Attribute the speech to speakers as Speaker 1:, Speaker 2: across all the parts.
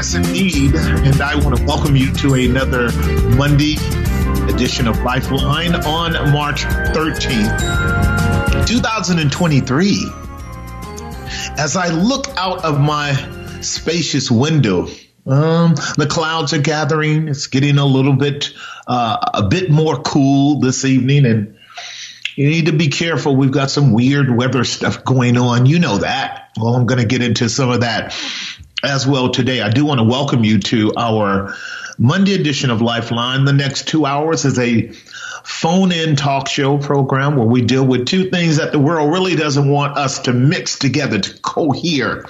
Speaker 1: Yes, indeed. And I want to welcome you to another Monday edition of Lifeline on March 13th, 2023. As I look out of my spacious window, um, the clouds are gathering. It's getting a little bit, uh, a bit more cool this evening, and you need to be careful. We've got some weird weather stuff going on. You know that. Well, I'm going to get into some of that as well today. I do want to welcome you to our Monday edition of Lifeline. The next two hours is a phone in talk show program where we deal with two things that the world really doesn't want us to mix together, to cohere,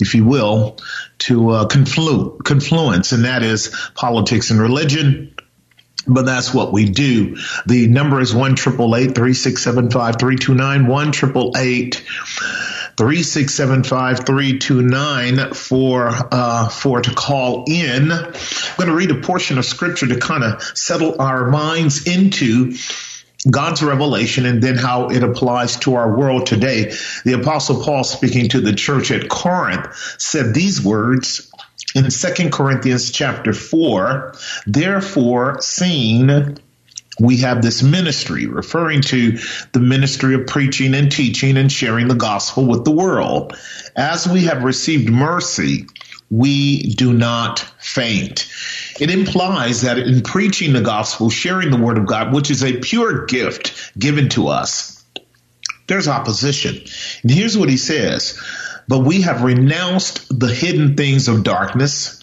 Speaker 1: if you will, to uh, conflu- confluence, and that is politics and religion. But that's what we do. The number is 1 3675 329 1 3675329 for uh, for to call in. I'm going to read a portion of scripture to kind of settle our minds into God's revelation and then how it applies to our world today. The apostle Paul speaking to the church at Corinth said these words in 2 Corinthians chapter 4, therefore seeing we have this ministry referring to the ministry of preaching and teaching and sharing the gospel with the world. As we have received mercy, we do not faint. It implies that in preaching the gospel, sharing the word of God, which is a pure gift given to us, there's opposition. And here's what he says. But we have renounced the hidden things of darkness.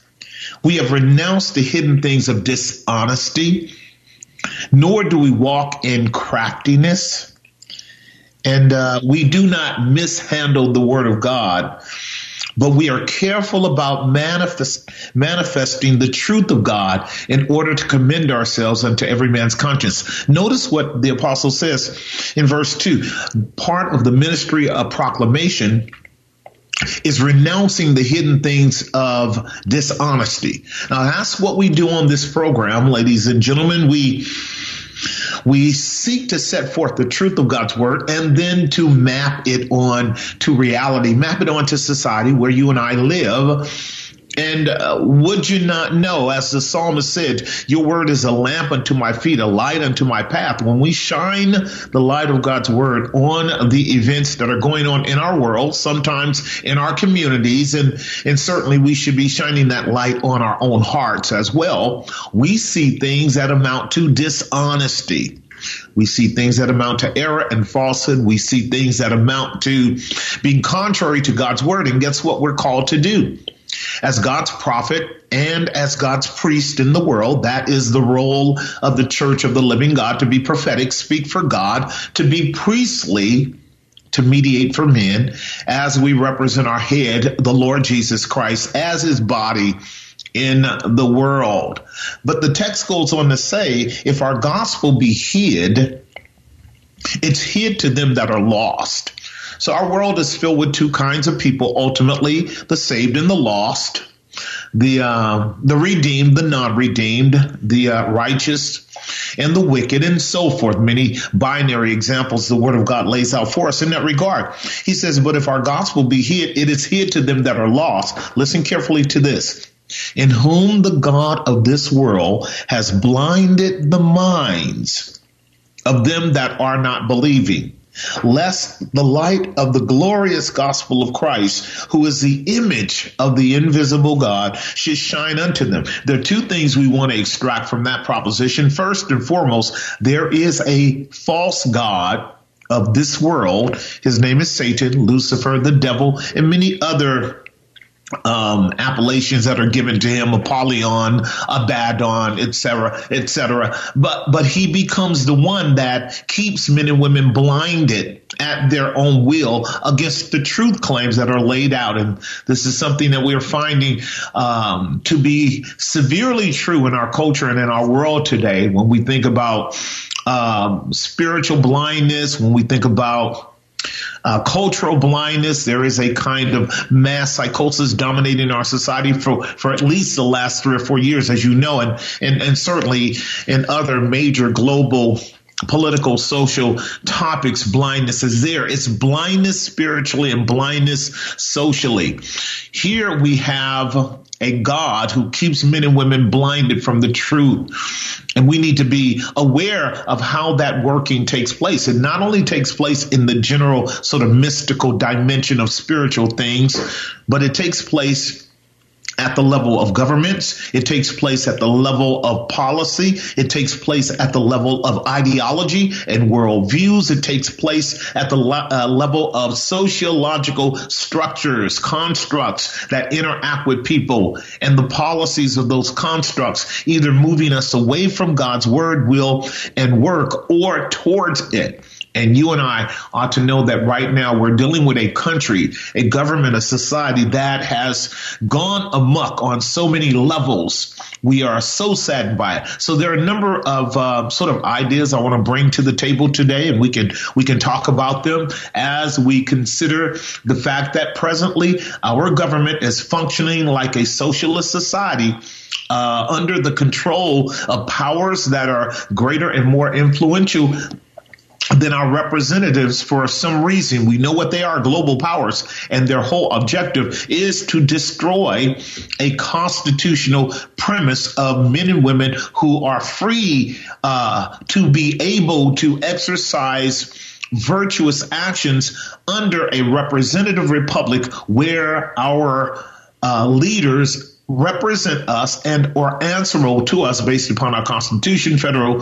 Speaker 1: We have renounced the hidden things of dishonesty nor do we walk in craftiness. And uh, we do not mishandle the word of God, but we are careful about manifest, manifesting the truth of God in order to commend ourselves unto every man's conscience. Notice what the apostle says in verse 2 part of the ministry of proclamation is renouncing the hidden things of dishonesty. Now that's what we do on this program, ladies and gentlemen. We we seek to set forth the truth of God's word and then to map it on to reality, map it onto society where you and I live and uh, would you not know, as the psalmist said, your word is a lamp unto my feet, a light unto my path. When we shine the light of God's word on the events that are going on in our world, sometimes in our communities, and, and certainly we should be shining that light on our own hearts as well, we see things that amount to dishonesty. We see things that amount to error and falsehood. We see things that amount to being contrary to God's word. And guess what we're called to do? As God's prophet and as God's priest in the world, that is the role of the church of the living God to be prophetic, speak for God, to be priestly, to mediate for men as we represent our head, the Lord Jesus Christ, as his body in the world. But the text goes on to say, if our gospel be hid, it's hid to them that are lost. So our world is filled with two kinds of people, ultimately the saved and the lost, the uh, the redeemed, the non-redeemed, the uh, righteous and the wicked and so forth. Many binary examples the word of God lays out for us in that regard. He says, but if our gospel be hid, it is hid to them that are lost. Listen carefully to this. In whom the God of this world has blinded the minds of them that are not believing lest the light of the glorious gospel of Christ, who is the image of the invisible God, should shine unto them. There are two things we want to extract from that proposition. First and foremost, there is a false God of this world. His name is Satan, Lucifer, the devil, and many other um, appellations that are given to him, Apollyon, Abaddon, etc., etc. But but he becomes the one that keeps men and women blinded at their own will against the truth claims that are laid out, and this is something that we're finding um, to be severely true in our culture and in our world today. When we think about um, spiritual blindness, when we think about uh, cultural blindness. There is a kind of mass psychosis dominating our society for, for at least the last three or four years, as you know, and, and, and certainly in other major global political, social topics, blindness is there. It's blindness spiritually and blindness socially. Here we have a God who keeps men and women blinded from the truth. And we need to be aware of how that working takes place. It not only takes place in the general sort of mystical dimension of spiritual things, but it takes place at the level of governments. It takes place at the level of policy. It takes place at the level of ideology and worldviews. It takes place at the le- uh, level of sociological structures, constructs that interact with people and the policies of those constructs, either moving us away from God's word, will, and work or towards it. And you and I ought to know that right now we're dealing with a country, a government, a society that has gone amuck on so many levels. We are so saddened by it. So there are a number of uh, sort of ideas I want to bring to the table today, and we can we can talk about them as we consider the fact that presently our government is functioning like a socialist society. Uh, under the control of powers that are greater and more influential than our representatives for some reason. We know what they are global powers, and their whole objective is to destroy a constitutional premise of men and women who are free uh, to be able to exercise virtuous actions under a representative republic where our uh, leaders represent us and or answerable to us based upon our constitution, federal, uh,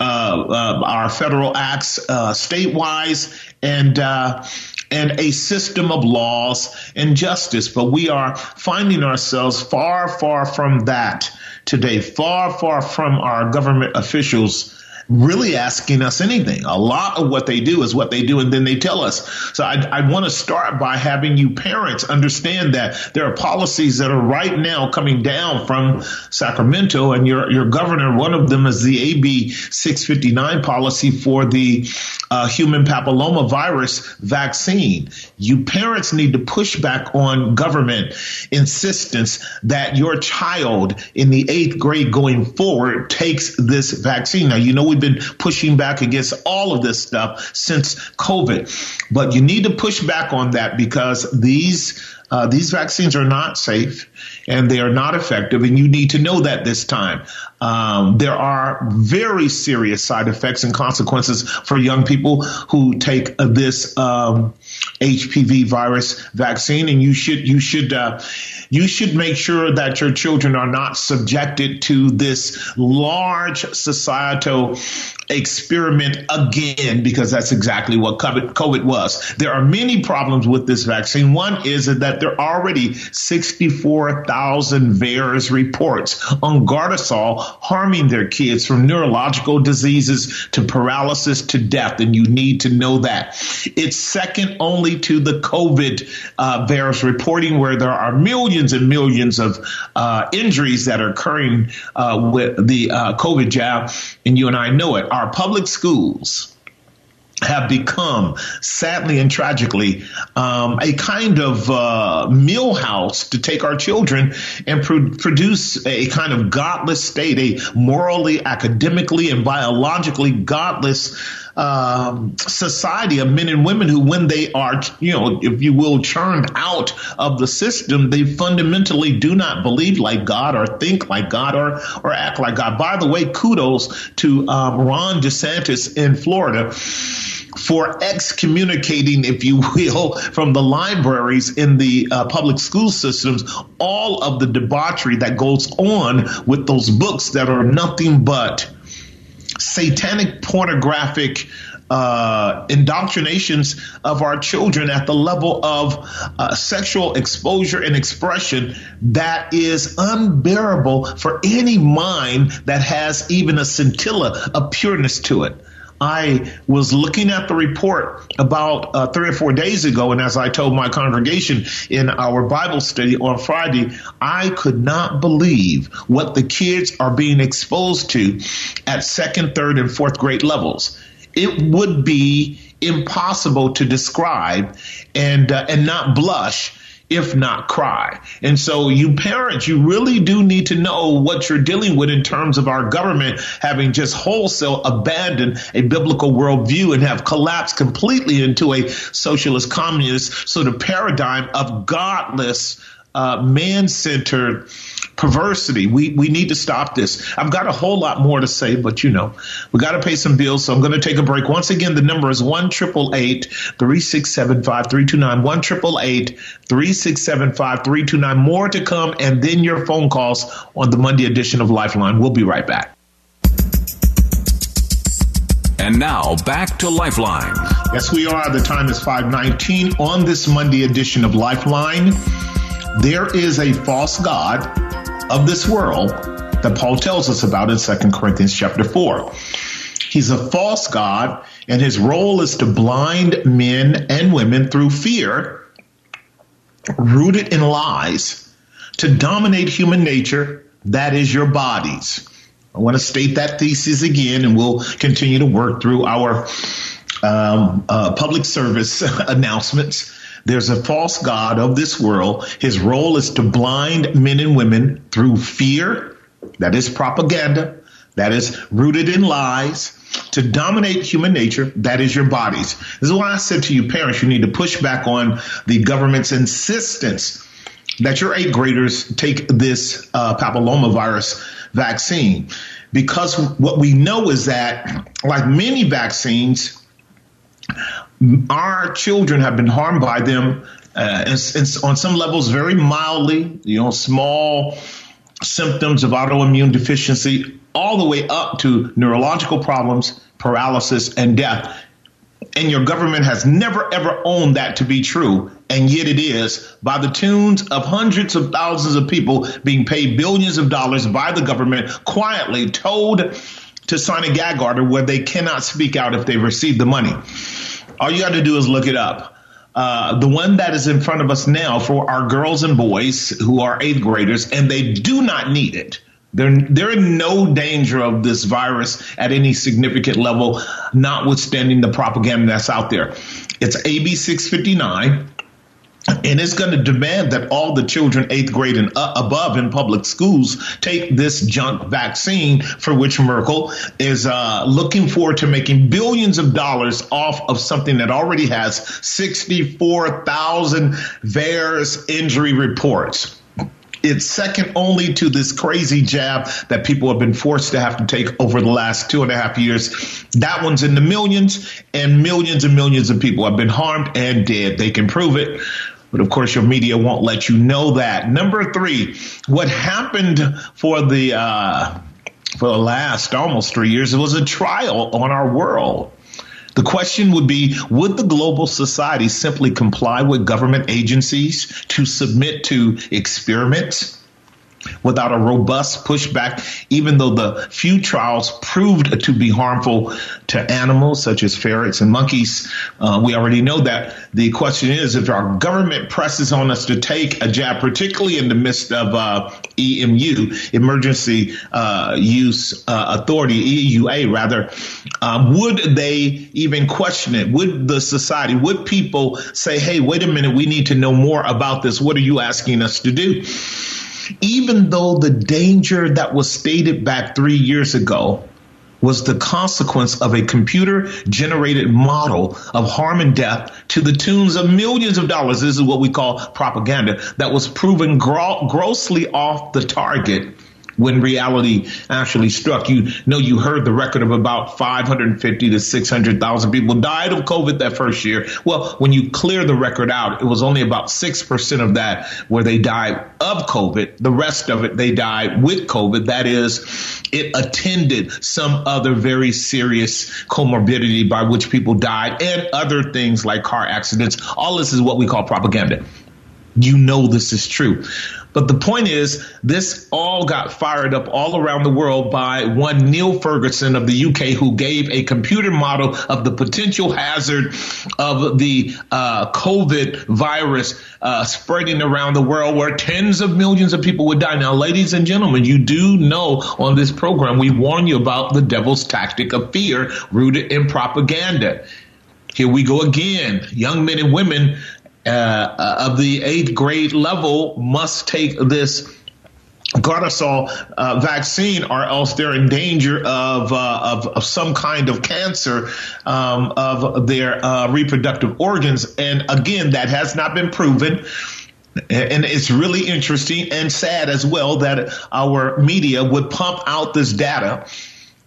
Speaker 1: uh, our federal acts, uh, state-wise, and uh, and a system of laws and justice. But we are finding ourselves far, far from that today, far, far from our government officials really asking us anything. A lot of what they do is what they do, and then they tell us. So I, I want to start by having you parents understand that there are policies that are right now coming down from Sacramento, and your your governor. One of them is the AB 659 policy for the uh, human papilloma virus vaccine. You parents need to push back on government insistence that your child in the eighth grade going forward takes this vaccine. Now you know we've been pushing back against all of this stuff since COVID. But you need to push back on that because these uh, these vaccines are not safe and they are not effective, and you need to know that this time. Um, there are very serious side effects and consequences for young people who take this um, HPV virus vaccine, and you should you should uh, you should make sure that your children are not subjected to this large societal experiment again because that's exactly what COVID was. There are many problems with this vaccine. One is that there are already 64,000 VAERS reports on Gardasil harming their kids from neurological diseases to paralysis to death. And you need to know that. It's second only to the COVID uh, VAERS reporting where there are millions and millions of uh, injuries that are occurring uh, with the uh, COVID jab. And you and I know it. Our public schools have become, sadly and tragically, um, a kind of uh, millhouse to take our children and pro- produce a kind of godless state, a morally, academically, and biologically godless um, society of men and women who, when they are, you know, if you will, churned out of the system, they fundamentally do not believe like God or think like God or or act like God. By the way, kudos to um, Ron DeSantis in Florida for excommunicating, if you will, from the libraries in the uh, public school systems, all of the debauchery that goes on with those books that are nothing but satanic pornographic uh, indoctrinations of our children at the level of uh, sexual exposure and expression that is unbearable for any mind that has even a scintilla of pureness to it. I was looking at the report about uh, three or four days ago, and as I told my congregation in our Bible study on Friday, I could not believe what the kids are being exposed to at second, third, and fourth grade levels. It would be impossible to describe and uh, and not blush if not cry. And so you parents, you really do need to know what you're dealing with in terms of our government having just wholesale abandoned a biblical worldview and have collapsed completely into a socialist communist sort of paradigm of godless uh, man centered perversity. We, we need to stop this. I've got a whole lot more to say, but you know, we got to pay some bills. So I'm going to take a break. Once again, the number is 1 3675 329. 1 3675 329. More to come, and then your phone calls on the Monday edition of Lifeline. We'll be right back.
Speaker 2: And now back to Lifeline.
Speaker 1: Yes, we are. The time is 519 on this Monday edition of Lifeline there is a false God of this world that Paul tells us about in 2 Corinthians chapter 4. He's a false God, and his role is to blind men and women through fear, rooted in lies, to dominate human nature, that is your bodies. I want to state that thesis again, and we'll continue to work through our um, uh, public service announcements. There's a false God of this world. His role is to blind men and women through fear, that is propaganda, that is rooted in lies, to dominate human nature, that is your bodies. This is why I said to you, parents, you need to push back on the government's insistence that your eighth graders take this uh, papillomavirus vaccine. Because what we know is that, like many vaccines, our children have been harmed by them uh, on some levels very mildly, you know, small symptoms of autoimmune deficiency, all the way up to neurological problems, paralysis, and death. And your government has never ever owned that to be true. And yet it is by the tunes of hundreds of thousands of people being paid billions of dollars by the government, quietly told to sign a gag order where they cannot speak out if they receive the money. All you got to do is look it up. Uh, the one that is in front of us now for our girls and boys who are eighth graders, and they do not need it. They're, they're in no danger of this virus at any significant level, notwithstanding the propaganda that's out there. It's AB 659 and it's going to demand that all the children eighth grade and above in public schools take this junk vaccine for which Merkel is uh, looking forward to making billions of dollars off of something that already has 64,000 VAERS injury reports. It's second only to this crazy jab that people have been forced to have to take over the last two and a half years. That one's in the millions, and millions and millions of people have been harmed and dead. They can prove it. But of course, your media won't let you know that. Number three, what happened for the uh, for the last almost three years, it was a trial on our world. The question would be Would the global society simply comply with government agencies to submit to experiments? Without a robust pushback, even though the few trials proved to be harmful to animals such as ferrets and monkeys. Uh, we already know that. The question is if our government presses on us to take a jab, particularly in the midst of uh, EMU, Emergency uh, Use uh, Authority, EUA rather, um, would they even question it? Would the society, would people say, hey, wait a minute, we need to know more about this? What are you asking us to do? Even though the danger that was stated back three years ago was the consequence of a computer generated model of harm and death to the tunes of millions of dollars. This is what we call propaganda that was proven gro- grossly off the target when reality actually struck. You know, you heard the record of about 550 to 600,000 people died of COVID that first year. Well, when you clear the record out, it was only about 6% of that where they died of COVID. The rest of it, they died with COVID. That is, it attended some other very serious comorbidity by which people died and other things like car accidents. All this is what we call propaganda. You know this is true. But the point is, this all got fired up all around the world by one Neil Ferguson of the UK, who gave a computer model of the potential hazard of the uh, COVID virus uh, spreading around the world, where tens of millions of people would die. Now, ladies and gentlemen, you do know on this program, we warn you about the devil's tactic of fear rooted in propaganda. Here we go again. Young men and women uh, of the eighth grade level must take this Gardasil uh, vaccine, or else they're in danger of, uh, of, of some kind of cancer um, of their uh, reproductive organs. And again, that has not been proven. And it's really interesting and sad as well that our media would pump out this data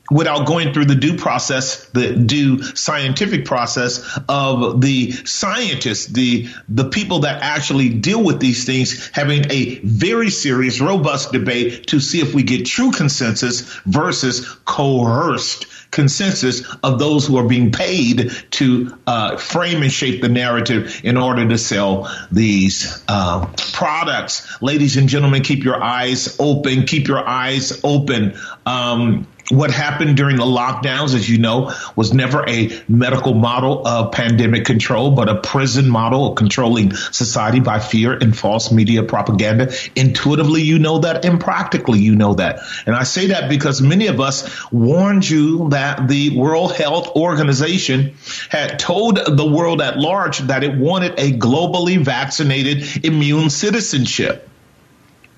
Speaker 1: without going through the due process, the due scientific process of the scientists, the the people that actually deal with these things, having a very serious, robust debate to see if we get true consensus versus coerced consensus of those who are being paid to uh, frame and shape the narrative in order to sell these uh, products. Ladies and gentlemen, keep your eyes open. Keep your eyes open. Um, what happened during the lockdowns, as you know, was never a medical model of pandemic control, but a prison model of controlling society by fear and false media propaganda. Intuitively, you know that, and practically, you know that. And I say that because many of us warned you that the World Health Organization had told the world at large that it wanted a globally vaccinated immune citizenship.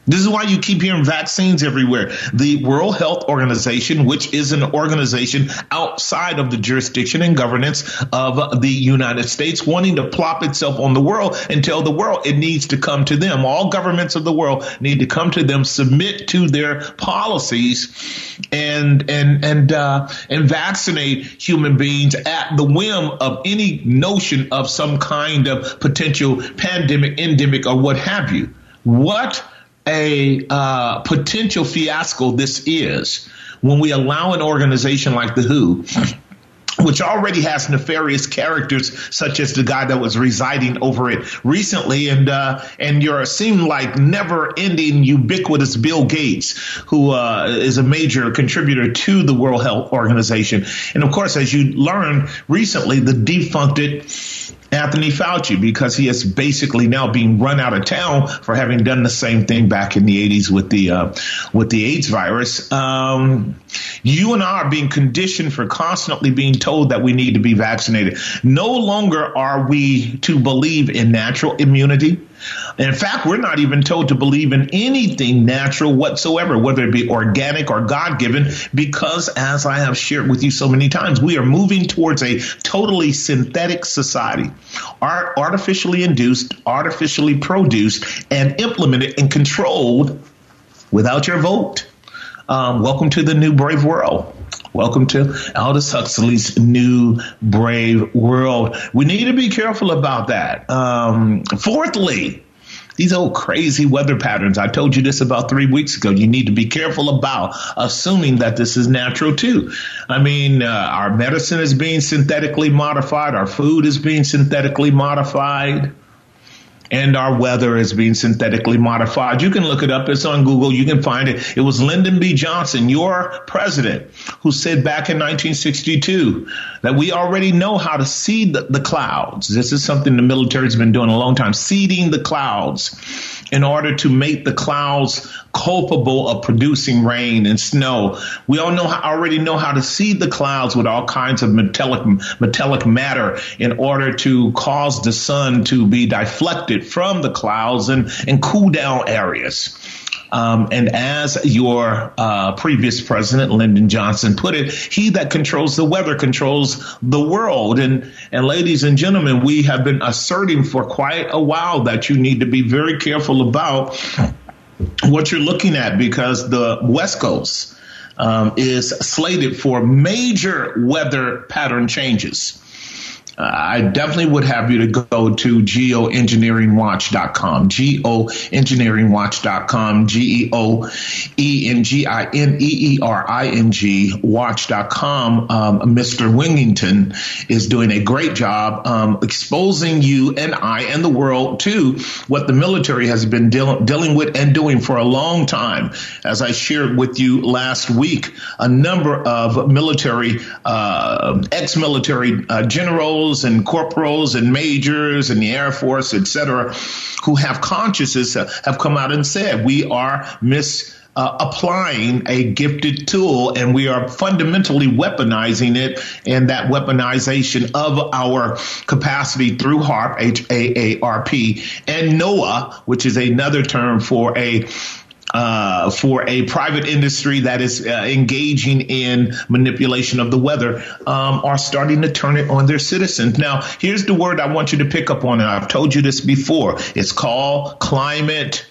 Speaker 1: This is why you keep hearing vaccines everywhere. The World Health Organization, which is an organization outside of the jurisdiction and governance of the United States, wanting to plop itself on the world and tell the world it needs to come to them. All governments of the world need to come to them, submit to their policies, and and and uh, and vaccinate human beings at the whim of any notion of some kind of potential pandemic, endemic, or what have you. What a uh, potential fiasco this is when we allow an organization like the WHO which already has nefarious characters, such as the guy that was residing over it recently, and uh, and you're seem like never-ending, ubiquitous Bill Gates, who uh, is a major contributor to the World Health Organization, and of course, as you learned recently, the defunct Anthony Fauci because he is basically now being run out of town for having done the same thing back in the 80s with the uh, with the AIDS virus. Um, you and I are being conditioned for constantly being told that we need to be vaccinated. No longer are we to believe in natural immunity. In fact, we're not even told to believe in anything natural whatsoever, whether it be organic or God given, because as I have shared with you so many times, we are moving towards a totally synthetic society, art, artificially induced, artificially produced, and implemented and controlled without your vote. Um, welcome to the new brave world. Welcome to Aldous Huxley's New Brave World. We need to be careful about that. Um, fourthly, these old crazy weather patterns. I told you this about three weeks ago. You need to be careful about assuming that this is natural too. I mean, uh, our medicine is being synthetically modified. Our food is being synthetically modified and our weather is being synthetically modified. You can look it up. It's on Google. You can find it. It was Lyndon B. Johnson, your president, who said back in 1962 that we already know how to seed the, the clouds. This is something the military's been doing a long time, seeding the clouds in order to make the clouds culpable of producing rain and snow. We all know already know how to seed the clouds with all kinds of metallic metallic matter in order to cause the sun to be deflected from the clouds and, and cool down areas. Um, and as your uh, previous president, Lyndon Johnson, put it, he that controls the weather controls the world. And, and ladies and gentlemen, we have been asserting for quite a while that you need to be very careful about what you're looking at because the West Coast um, is slated for major weather pattern changes. I definitely would have you to go to geoengineeringwatch.com, geoengineeringwatch.com, G E O E N G I N E E R I N G watch.com. Um, Mr. Wigington is doing a great job um, exposing you and I and the world to what the military has been deal- dealing with and doing for a long time. As I shared with you last week, a number of military, uh, ex military uh, generals, colonels and corporals and majors and the Air Force, et cetera, who have consciences have come out and said we are mis. Uh, applying a gifted tool and we are fundamentally weaponizing it and that weaponization of our capacity through HAARP H-A-A-R-P, and NOAA, which is another term for a uh, for a private industry that is uh, engaging in manipulation of the weather um, are starting to turn it on their citizens. Now, here's the word I want you to pick up on, and I've told you this before. It's called climate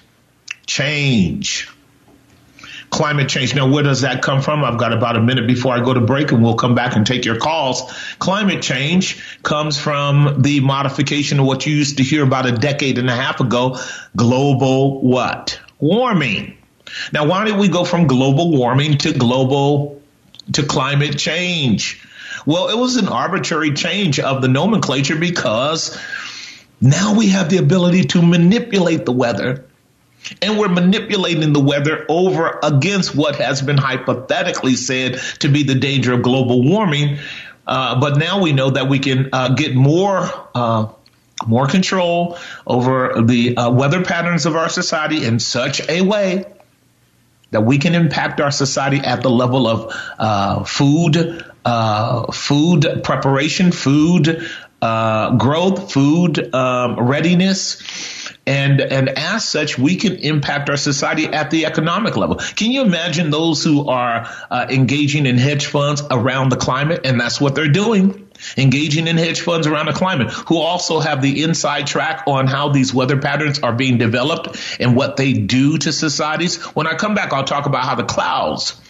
Speaker 1: change. Climate change. Now, where does that come from? I've got about a minute before I go to break, and we'll come back and take your calls. Climate change comes from the modification of what you used to hear about a decade and a half ago global what? Warming. Now, why did we go from global warming to global to climate change? Well, it was an arbitrary change of the nomenclature because now we have the ability to manipulate the weather. And we're manipulating the weather over against what has been hypothetically said to be the danger of global warming. Uh, but now we know that we can uh, get more uh, more control over the uh, weather patterns of our society in such a way that we can impact our society at the level of uh, food, uh, food preparation, food uh, growth, food um, readiness. And, and as such, we can impact our society at the economic level. Can you imagine those who are uh, engaging in hedge funds around the climate? And that's what they're doing engaging in hedge funds around the climate, who also have the inside track on how these weather patterns are being developed and what they do to societies. When I come back, I'll talk about how the clouds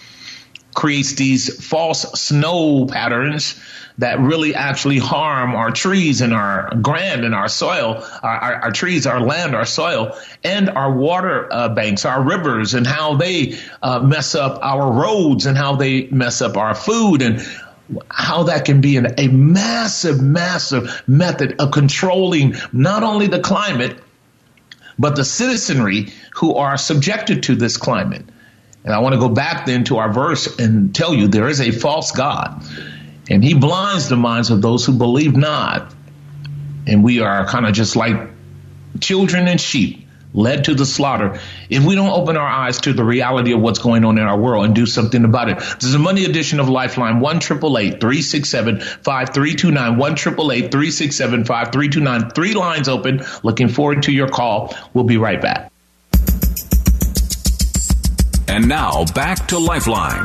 Speaker 1: creates these false snow patterns that really actually harm our trees and our ground and our soil, our, our, our trees, our land, our soil, and our water uh, banks, our rivers, and how they uh, mess up our roads and how they mess up our food and how that can be an, a massive, massive method of controlling not only the climate, but the citizenry who are subjected to this climate. And I want to go back then to our verse and tell you there is a false God, and he blinds the minds of those who believe not. And we are kind of just like children and sheep led to the slaughter if we don't open our eyes to the reality of what's going on in our world and do something about it. This is a Monday edition of Lifeline, 1 367 5329, 1 367 5329. Three lines open. Looking forward to your call. We'll be right back.
Speaker 2: And now back to Lifeline.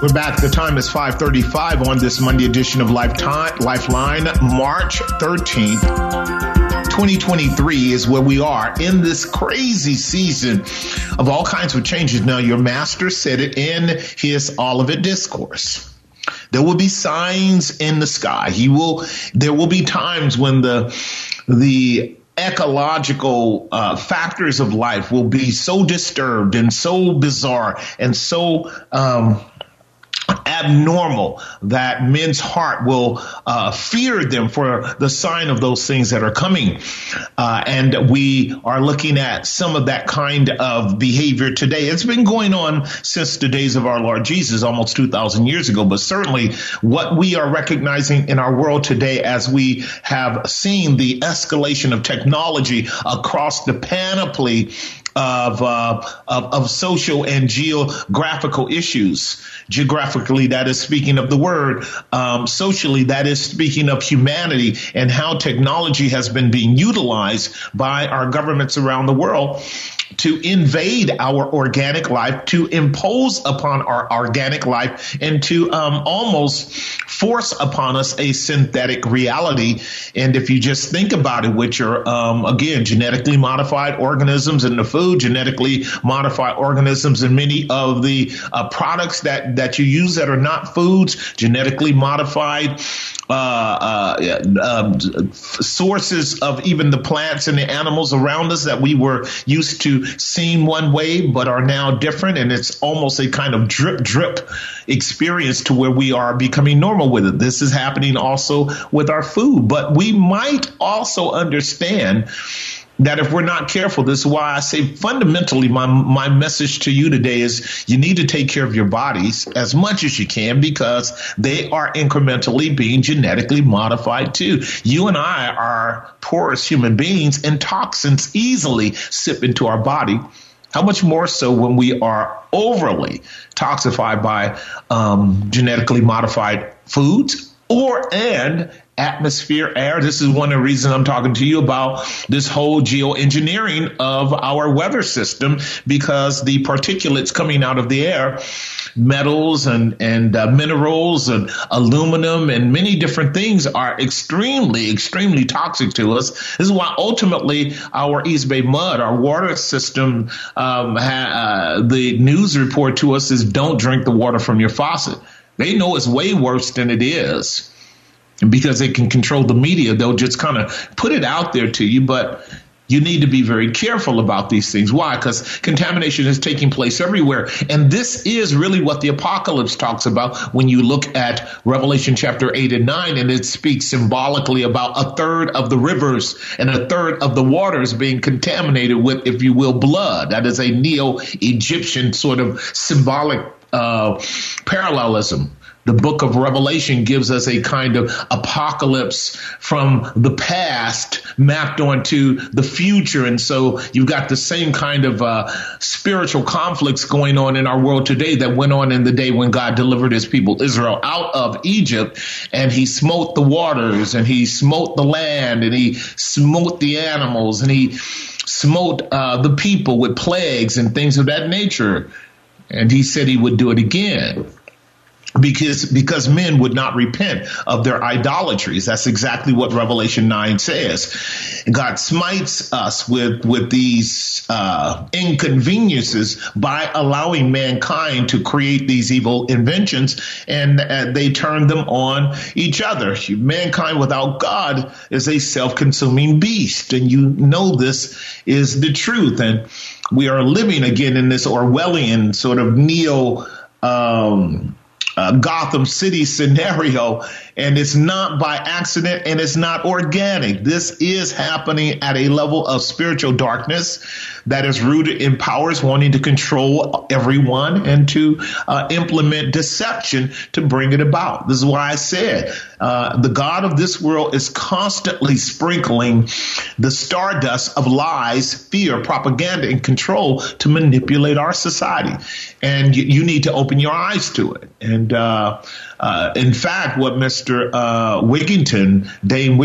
Speaker 1: We're back. The time is 5:35 on this Monday edition of Lifetime Lifeline, March 13th. 2023 is where we are in this crazy season of all kinds of changes. Now, your master said it in his Olivet discourse. There will be signs in the sky. He will. There will be times when the the ecological uh, factors of life will be so disturbed and so bizarre and so um, abnormal that men's heart will uh, fear them for the sign of those things that are coming. Uh, and we are looking at some of that kind of behavior today. It's been going on since the days of our Lord Jesus, almost 2,000 years ago, but certainly what we are recognizing in our world today as we have seen the escalation of technology across the panoply of, uh, of, of social and geographical issues. Geographically, that is speaking of the word. Um, socially, that is speaking of humanity and how technology has been being utilized by our governments around the world to invade our organic life, to impose upon our organic life, and to um, almost force upon us a synthetic reality. And if you just think about it, which are, um, again genetically modified organisms in the food genetically modified organisms in many of the uh, products that, that you use that are not foods, genetically modified uh, uh, um, sources of even the plants and the animals around us that we were used to seeing one way but are now different. And it's almost a kind of drip drip experience to where we are becoming normal with it. This is happening also with our food, but we might also understand that if we're not careful, this is why I say fundamentally my my message to you today is you need to take care of your bodies as much as you can because they are incrementally being genetically modified too. You and I are porous human beings and toxins easily sip into our body. How much more so when we are overly toxified by um, genetically modified foods or and atmosphere, air. This is one of the reasons I'm talking to you about this whole geoengineering of our weather system because the particulates coming out of the air, metals and, and uh, minerals and aluminum and many different things are extremely, extremely toxic to us. This is why ultimately our East Bay mud, our water system, um, ha- uh, the news report to us is don't drink the water from your faucet. They know it's way worse than it is because they can control the media, they'll just kind of put it out there to you. But you need to be very careful about these things. Why? Because contamination is taking place everywhere. And this is really what the apocalypse talks about when you look at Revelation chapter 8 and 9, and it speaks symbolically about a third of the rivers and a third of the waters being contaminated with, if you will, blood. That is a neo Egyptian sort of symbolic uh, parallelism the book of Revelation gives us a kind of apocalypse from the past mapped onto the future. And so you've got the same kind of uh, spiritual conflicts going on in our world today that went on in the day when God delivered his people Israel out of Egypt and he smote the waters and he smote the land and he smote the animals and he smote uh, the people with plagues and things of that nature. And he said he would do it again because because men would not repent of their idolatries. That's exactly what revelation 9 says. God smites us with with these uh, inconveniences by allowing mankind to create these evil inventions and uh, they turn them on each other. Mankind without god is a self-consuming beast and you know this is the truth. And we are living again in this orwellian sort of neo um, uh, Gotham City scenario, and it's not by accident and it's not organic. This is happening at a level of spiritual darkness that is rooted in powers wanting to control everyone and to uh, implement deception to bring it about. This is why I said uh, the God of this world is constantly sprinkling the stardust of lies, fear, propaganda, and control to manipulate our society. And you, you need to open your eyes to it. And uh, uh, in fact, what Mr. Uh, Wigington, Dane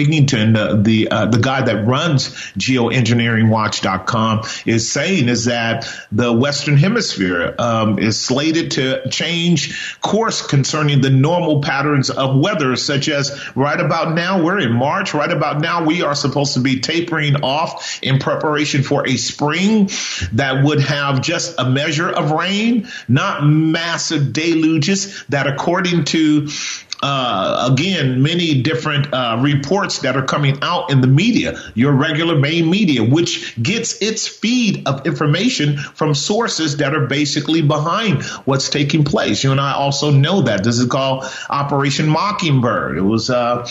Speaker 1: uh, the uh, the guy that runs geoengineeringwatch.com, is saying is that the Western Hemisphere um, is slated to change course concerning the normal patterns of weather, such as right about now we're in March. Right about now we are supposed to be tapering off in preparation for a spring that would have just a measure of rain, not massive deluges that, according to uh, again, many different uh, reports that are coming out in the media, your regular main media, which gets its feed of information from sources that are basically behind what's taking place. You and I also know that. This is called Operation Mockingbird. It was uh,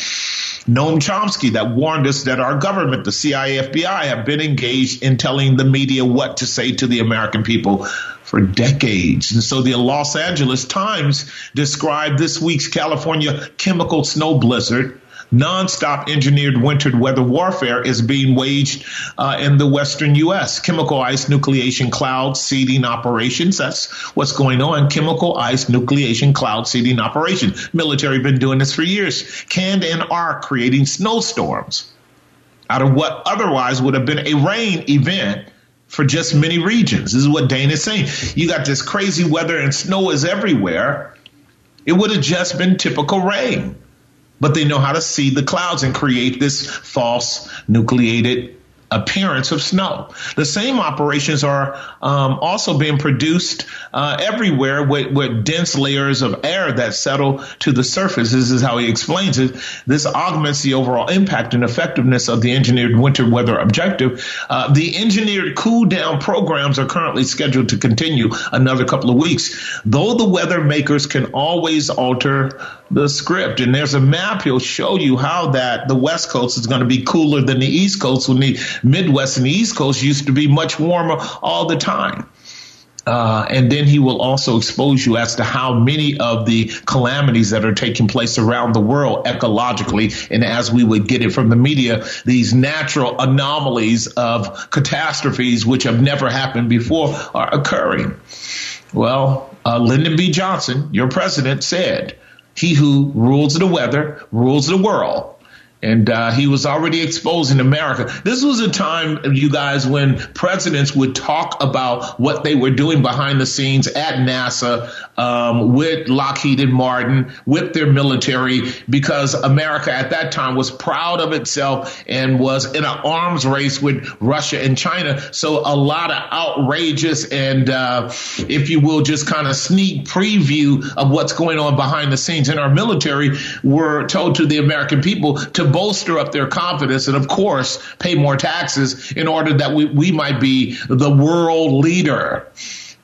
Speaker 1: Noam Chomsky that warned us that our government, the CIA, FBI, have been engaged in telling the media what to say to the American people for decades. And so the Los Angeles Times described this week's California chemical snow blizzard nonstop engineered wintered weather warfare is being waged uh, in the western U.S. Chemical ice nucleation cloud seeding operations. That's what's going on. Chemical ice nucleation cloud seeding operation. Military been doing this for years. Can and are creating snowstorms out of what otherwise would have been a rain event for just many regions. This is what Dane is saying. You got this crazy weather and snow is everywhere. It would have just been typical rain. But they know how to see the clouds and create this false nucleated appearance of snow. The same operations are um, also being produced uh, everywhere with, with, dense layers of air that settle to the surface. This is how he explains it. This augments the overall impact and effectiveness of the engineered winter weather objective. Uh, the engineered cool down programs are currently scheduled to continue another couple of weeks, though the weather makers can always alter the script. And there's a map he'll show you how that the West Coast is going to be cooler than the East Coast when the Midwest and the East Coast used to be much warmer all the time. Uh, and then he will also expose you as to how many of the calamities that are taking place around the world ecologically, and as we would get it from the media, these natural anomalies of catastrophes which have never happened before are occurring. Well, uh, Lyndon B. Johnson, your president, said he who rules the weather rules the world. And uh, he was already exposing America. This was a time, you guys, when presidents would talk about what they were doing behind the scenes at NASA um, with Lockheed and Martin, with their military, because America at that time was proud of itself and was in an arms race with Russia and China. So a lot of outrageous and, uh, if you will, just kind of sneak preview of what's going on behind the scenes in our military were told to the American people to bolster up their confidence and, of course, pay more taxes in order that we, we might be the world leader.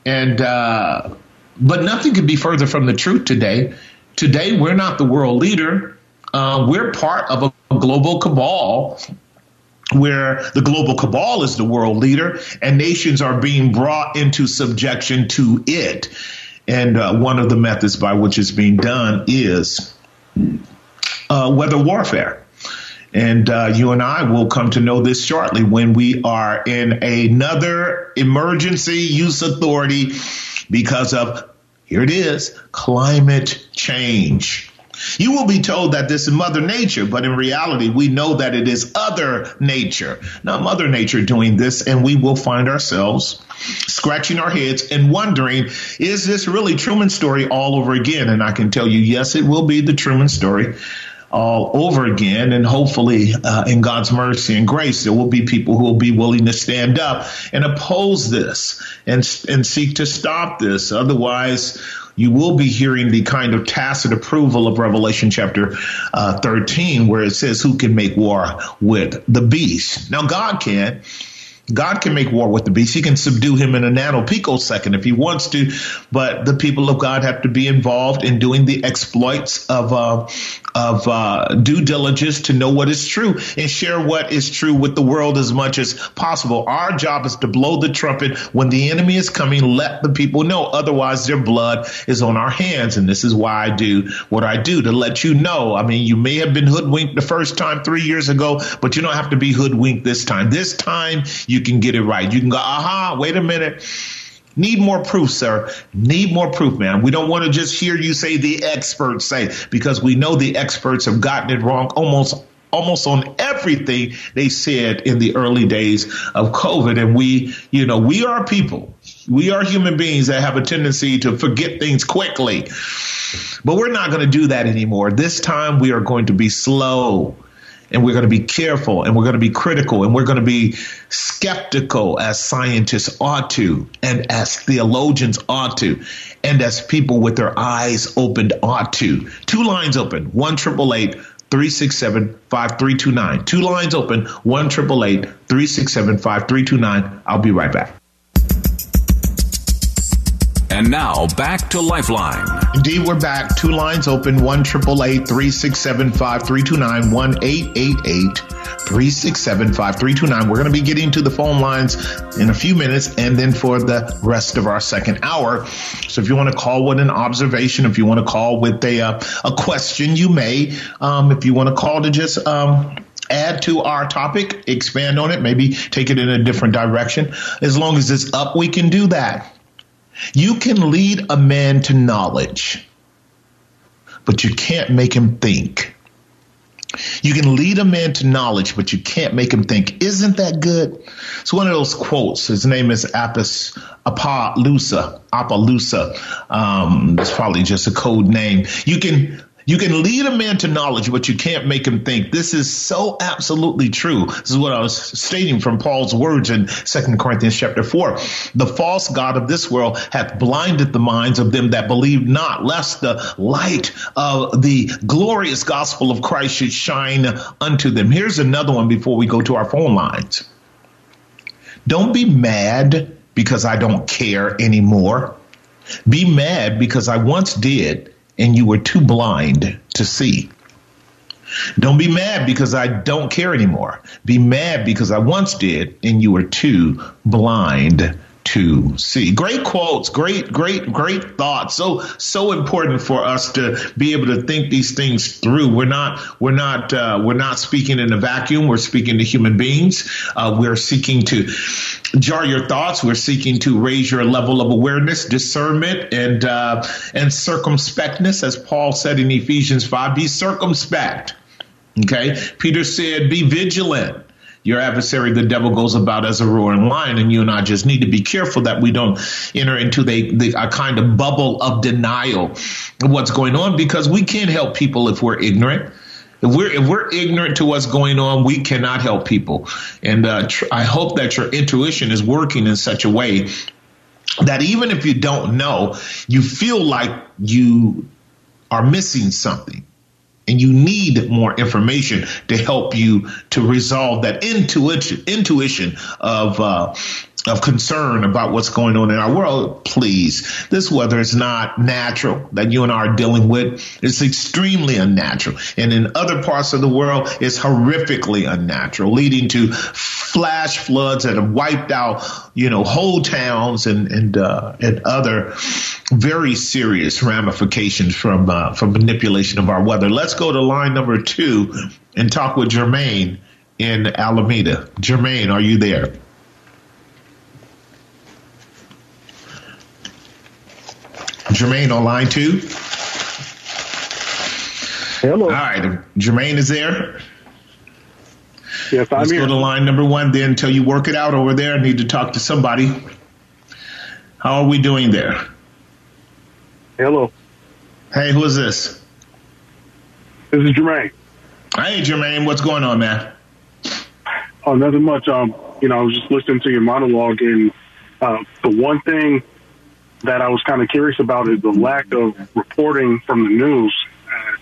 Speaker 1: And, uh, but nothing could be further from the truth today. Today, we're not the world leader. Uh, we're part of a global cabal where the global cabal is the world leader and nations are being brought into subjection to it. And uh, one of the methods by which it's being done is uh, weather warfare. And uh, you and I will come to know this shortly when we are in another emergency use authority because of, here it is, climate change. You will be told that this is Mother Nature, but in reality, we know that it is other nature, not Mother Nature doing this, and we will find ourselves scratching our heads and wondering, is this really Truman story all over again? And I can tell you, yes, it will be the Truman story all over again. And hopefully, uh, in God's mercy and grace, there will be people who will be willing to stand up and oppose this and, and seek to stop this. Otherwise, you will be hearing the kind of tacit approval of Revelation chapter uh, 13, where it says, Who can make war with the beast? Now, God can. God can make war with the beast. He can subdue him in a nanosecond if he wants to, but the people of God have to be involved in doing the exploits of uh, of uh, due diligence to know what is true and share what is true with the world as much as possible. Our job is to blow the trumpet when the enemy is coming. Let the people know. Otherwise, their blood is on our hands, and this is why I do what I do to let you know. I mean, you may have been hoodwinked the first time three years ago, but you don't have to be hoodwinked this time. This time, you you can get it right. You can go, aha, wait a minute. Need more proof, sir. Need more proof, man. We don't want to just hear you say the experts say because we know the experts have gotten it wrong almost almost on everything they said in the early days of COVID. And we, you know, we are people. We are human beings that have a tendency to forget things quickly. But we're not going to do that anymore. This time we are going to be slow and we're going to be careful and we're going to be critical and we're going to be skeptical as scientists ought to and as theologians ought to and as people with their eyes opened ought to. Two lines open, one triple eight. 367 5329. Two lines open, 1 367 5329. I'll be right back.
Speaker 2: And now back to Lifeline.
Speaker 1: Indeed, we're back. Two lines open, 1 367 5329 1 367 5329. We're going to be getting to the phone lines in a few minutes and then for the rest of our second hour. So if you want to call with an observation, if you want to call with a, uh, a question, you may. Um, if you want to call to just, um, add to our topic, expand on it, maybe take it in a different direction. As long as it's up, we can do that. You can lead a man to knowledge, but you can't make him think. You can lead a man to knowledge, but you can't make him think. Isn't that good? It's one of those quotes. His name is Apis Appaloosa. Appaloosa. Um, it's probably just a code name. You can You can lead a man to knowledge, but you can't make him think. This is so absolutely true. This is what I was stating from Paul's words in Second Corinthians chapter 4. The false God of this world hath blinded the minds of them that believe not, lest the light of the glorious gospel of Christ should shine unto them. Here's another one before we go to our phone lines. Don't be mad because I don't care anymore. Be mad because I once did and you were too blind to see. Don't be mad because I don't care anymore. Be mad because I once did and you were too blind to see. Great quotes, great, great, great thoughts. So, so important for us to be able to think these things through. We're not, we're not, uh, we're not speaking in a vacuum. We're speaking to human beings. Uh, we're seeking to jar your thoughts. We're seeking to raise your level of awareness, discernment, and uh, and circumspectness, as Paul said in Ephesians five. Be circumspect. Okay, Peter said, "Be vigilant." Your adversary, the devil, goes about as a roaring lion, and you and I just need to be careful that we don't enter into the, the a kind of bubble of denial of what's going on because we can't help people if we're ignorant. If we're if we're ignorant to what's going on, we cannot help people. And uh, tr- I hope that your intuition is working in such a way that even if you don't know, you feel like you are missing something and you need more information to help you to resolve that intuition intuition of uh, of concern about what's going on in our world, please. This weather is not natural that you and I are dealing with. It's extremely unnatural. And in other parts of the world, it's horrifically unnatural, leading to flash floods that have wiped out, you know, whole towns and, and, uh, and other very serious ramifications from, uh, from manipulation of our weather. Let's go to line number two and talk with Jermaine in Alameda. Jermaine, are you there? Jermaine on line two.
Speaker 3: Hello. All
Speaker 1: right. Jermaine is there.
Speaker 3: Yes, I'm
Speaker 1: Let's
Speaker 3: here.
Speaker 1: go to line number one then until you work it out over there. I need to talk to somebody. How are we doing there?
Speaker 3: Hello.
Speaker 1: Hey, who is this?
Speaker 3: This is Jermaine.
Speaker 1: Hey, Jermaine, what's going on, man?
Speaker 3: Oh, nothing much. Um, you know, I was just listening to your monologue, and uh, the one thing that I was kind of curious about is the lack of reporting from the news. Uh,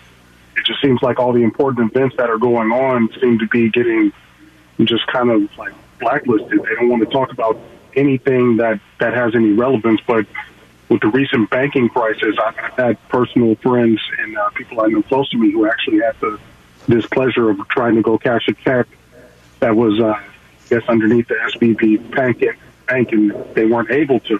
Speaker 3: it just seems like all the important events that are going on seem to be getting just kind of like blacklisted. They don't want to talk about anything that that has any relevance. But with the recent banking crisis, I've had personal friends and uh, people I know close to me who actually had the displeasure of trying to go cash a check that was, uh, I guess, underneath the SVB bank, bank, and they weren't able to.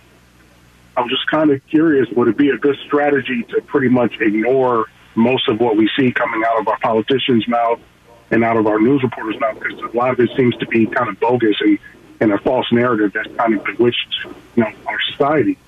Speaker 3: I'm just kind of curious, would it be a good strategy to pretty much ignore most of what we see coming out of our politicians' mouth and out of our news reporters' mouth? Because a lot of it seems to be kind of bogus and, and a false narrative that's kind of bewitched you know, our society.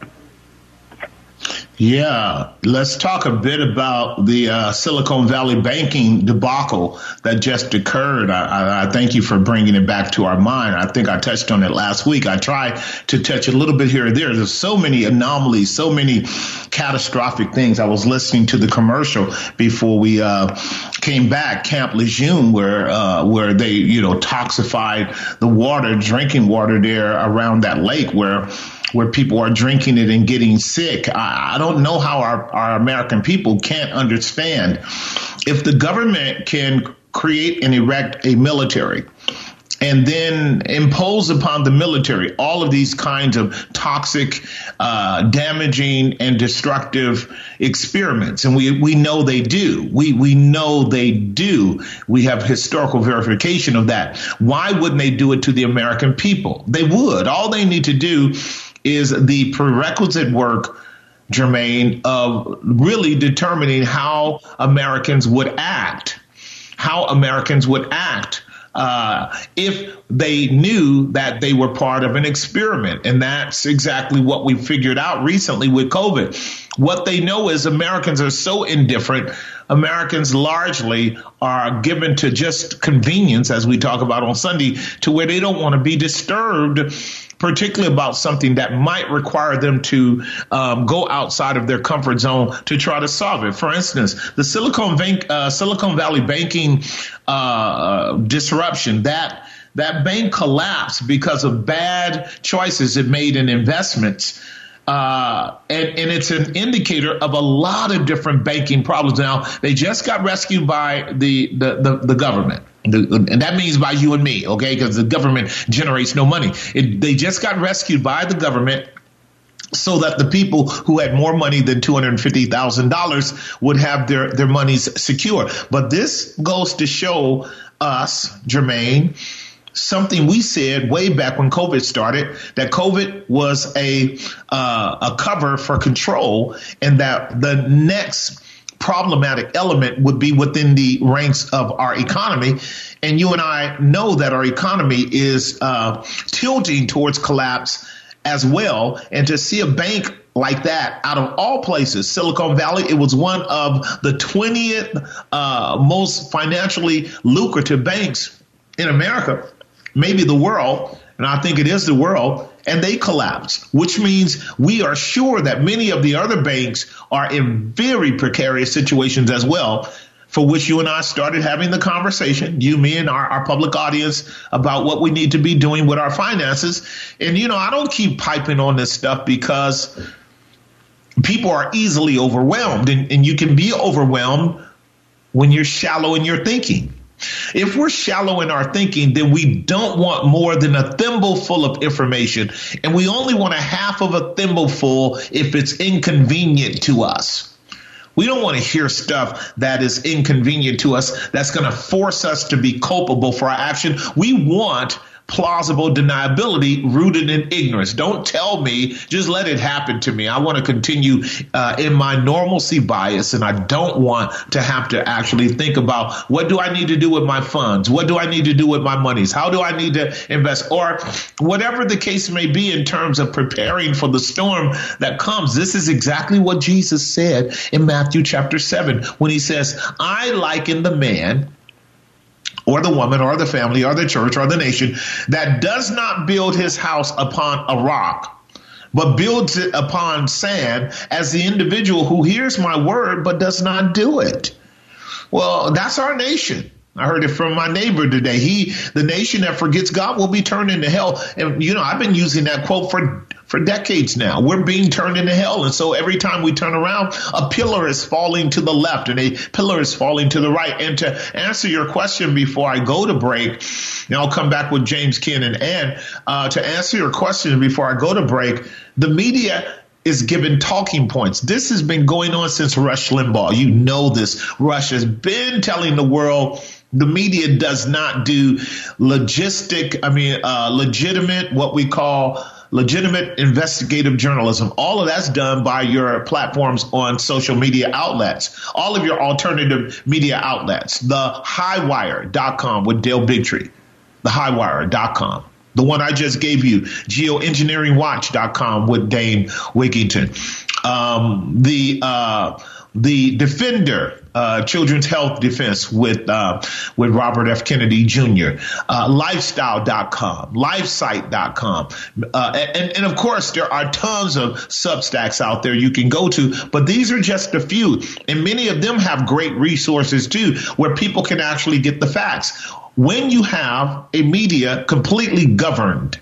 Speaker 1: Yeah, let's talk a bit about the uh, Silicon Valley banking debacle that just occurred. I, I, I, thank you for bringing it back to our mind. I think I touched on it last week. I try to touch a little bit here and there. There's so many anomalies, so many catastrophic things. I was listening to the commercial before we uh, came back, Camp Lejeune, where uh, where they you know toxified the water, drinking water there around that lake where where people are drinking it and getting sick. I, I don't know how our, our American people can't understand. If the government can create and erect a military, and then impose upon the military all of these kinds of toxic, uh, damaging, and destructive experiments. And we, we know they do. We, we know they do. We have historical verification of that. Why wouldn't they do it to the American people? They would. All they need to do is the prerequisite work, Jermaine, of really determining how Americans would act, how Americans would act. Uh, if they knew that they were part of an experiment. And that's exactly what we figured out recently with COVID. What they know is Americans are so indifferent. Americans largely are given to just convenience, as we talk about on Sunday, to where they don't want to be disturbed particularly about something that might require them to um, go outside of their comfort zone to try to solve it. For instance, the Silicon, Bank, uh, Silicon Valley banking uh, disruption that that bank collapsed because of bad choices it made in investments. Uh, and, and, it's an indicator of a lot of different banking problems. Now, they just got rescued by the, the, the, the government. And that means by you and me, okay? Because the government generates no money. It, they just got rescued by the government so that the people who had more money than $250,000 would have their, their monies secure. But this goes to show us, Jermaine, something we said way back when COVID started that COVID was a uh, a cover for control, and that the next problematic element would be within the ranks of our economy. And you and I know that our economy is uh, tilting towards collapse as well. And to see a bank like that out of all places, Silicon Valley, it was one of the 20th uh, most financially lucrative banks in America maybe the world, and I think it is the world, and they collapse, which means we are sure that many of the other banks are in very precarious situations as well. For which you and I started having the conversation, you, me, and our, our public audience about what we need to be doing with our finances. And, you know, I don't keep piping on this stuff because people are easily overwhelmed, and, and you can be overwhelmed when you're shallow in your thinking. If we're shallow in our thinking, then we don't want more than a thimble full of information. And we only want a half of a thimble full if it's inconvenient to us. We don't want to hear stuff that is inconvenient to us, that's going to force us to be culpable for our action. We want plausible deniability rooted in ignorance. Don't tell me, just let it happen to me. I want to continue uh, in my normalcy bias, and I don't want to have to actually think about what do I need to do with my funds? What do I need to do with my monies? How do I need to invest? Or whatever the case may be in terms of preparing for the storm that comes. This is exactly what Jesus said in Matthew chapter 7 when he says, I liken the man or the woman or the family or the church or the nation that does not build his house upon a rock but builds it upon sand as the individual who hears my word but does not do it. Well, that's our nation. I heard it from my neighbor today. He, the nation that forgets God will be turned into hell. And, you know, I've been using that quote for for decades now. We're being turned into hell. And so every time we turn around, a pillar is falling to the left and a pillar is falling to the right. And to answer your question before I go to break, and I'll come back with James Ken and Ann, uh, to answer your question before I go to break, the media is given talking points. This has been going on since Rush Limbaugh. You know this. Rush has been telling the world the media does not do logistic, I mean, uh, legitimate, what we call legitimate investigative journalism. All of that's done by your platforms on social media outlets, all of your alternative media outlets, the highwire.com with Del Bigtree, the highwire.com. The one I just gave you, geoengineeringwatch.com with Dane Wigington. Um, the, uh, the Defender, uh, Children's Health Defense with uh, with Robert F. Kennedy Jr., uh, lifestyle.com, lifesite.com. Uh, and, and of course, there are tons of Substacks out there you can go to, but these are just a few. And many of them have great resources too, where people can actually get the facts. When you have a media completely governed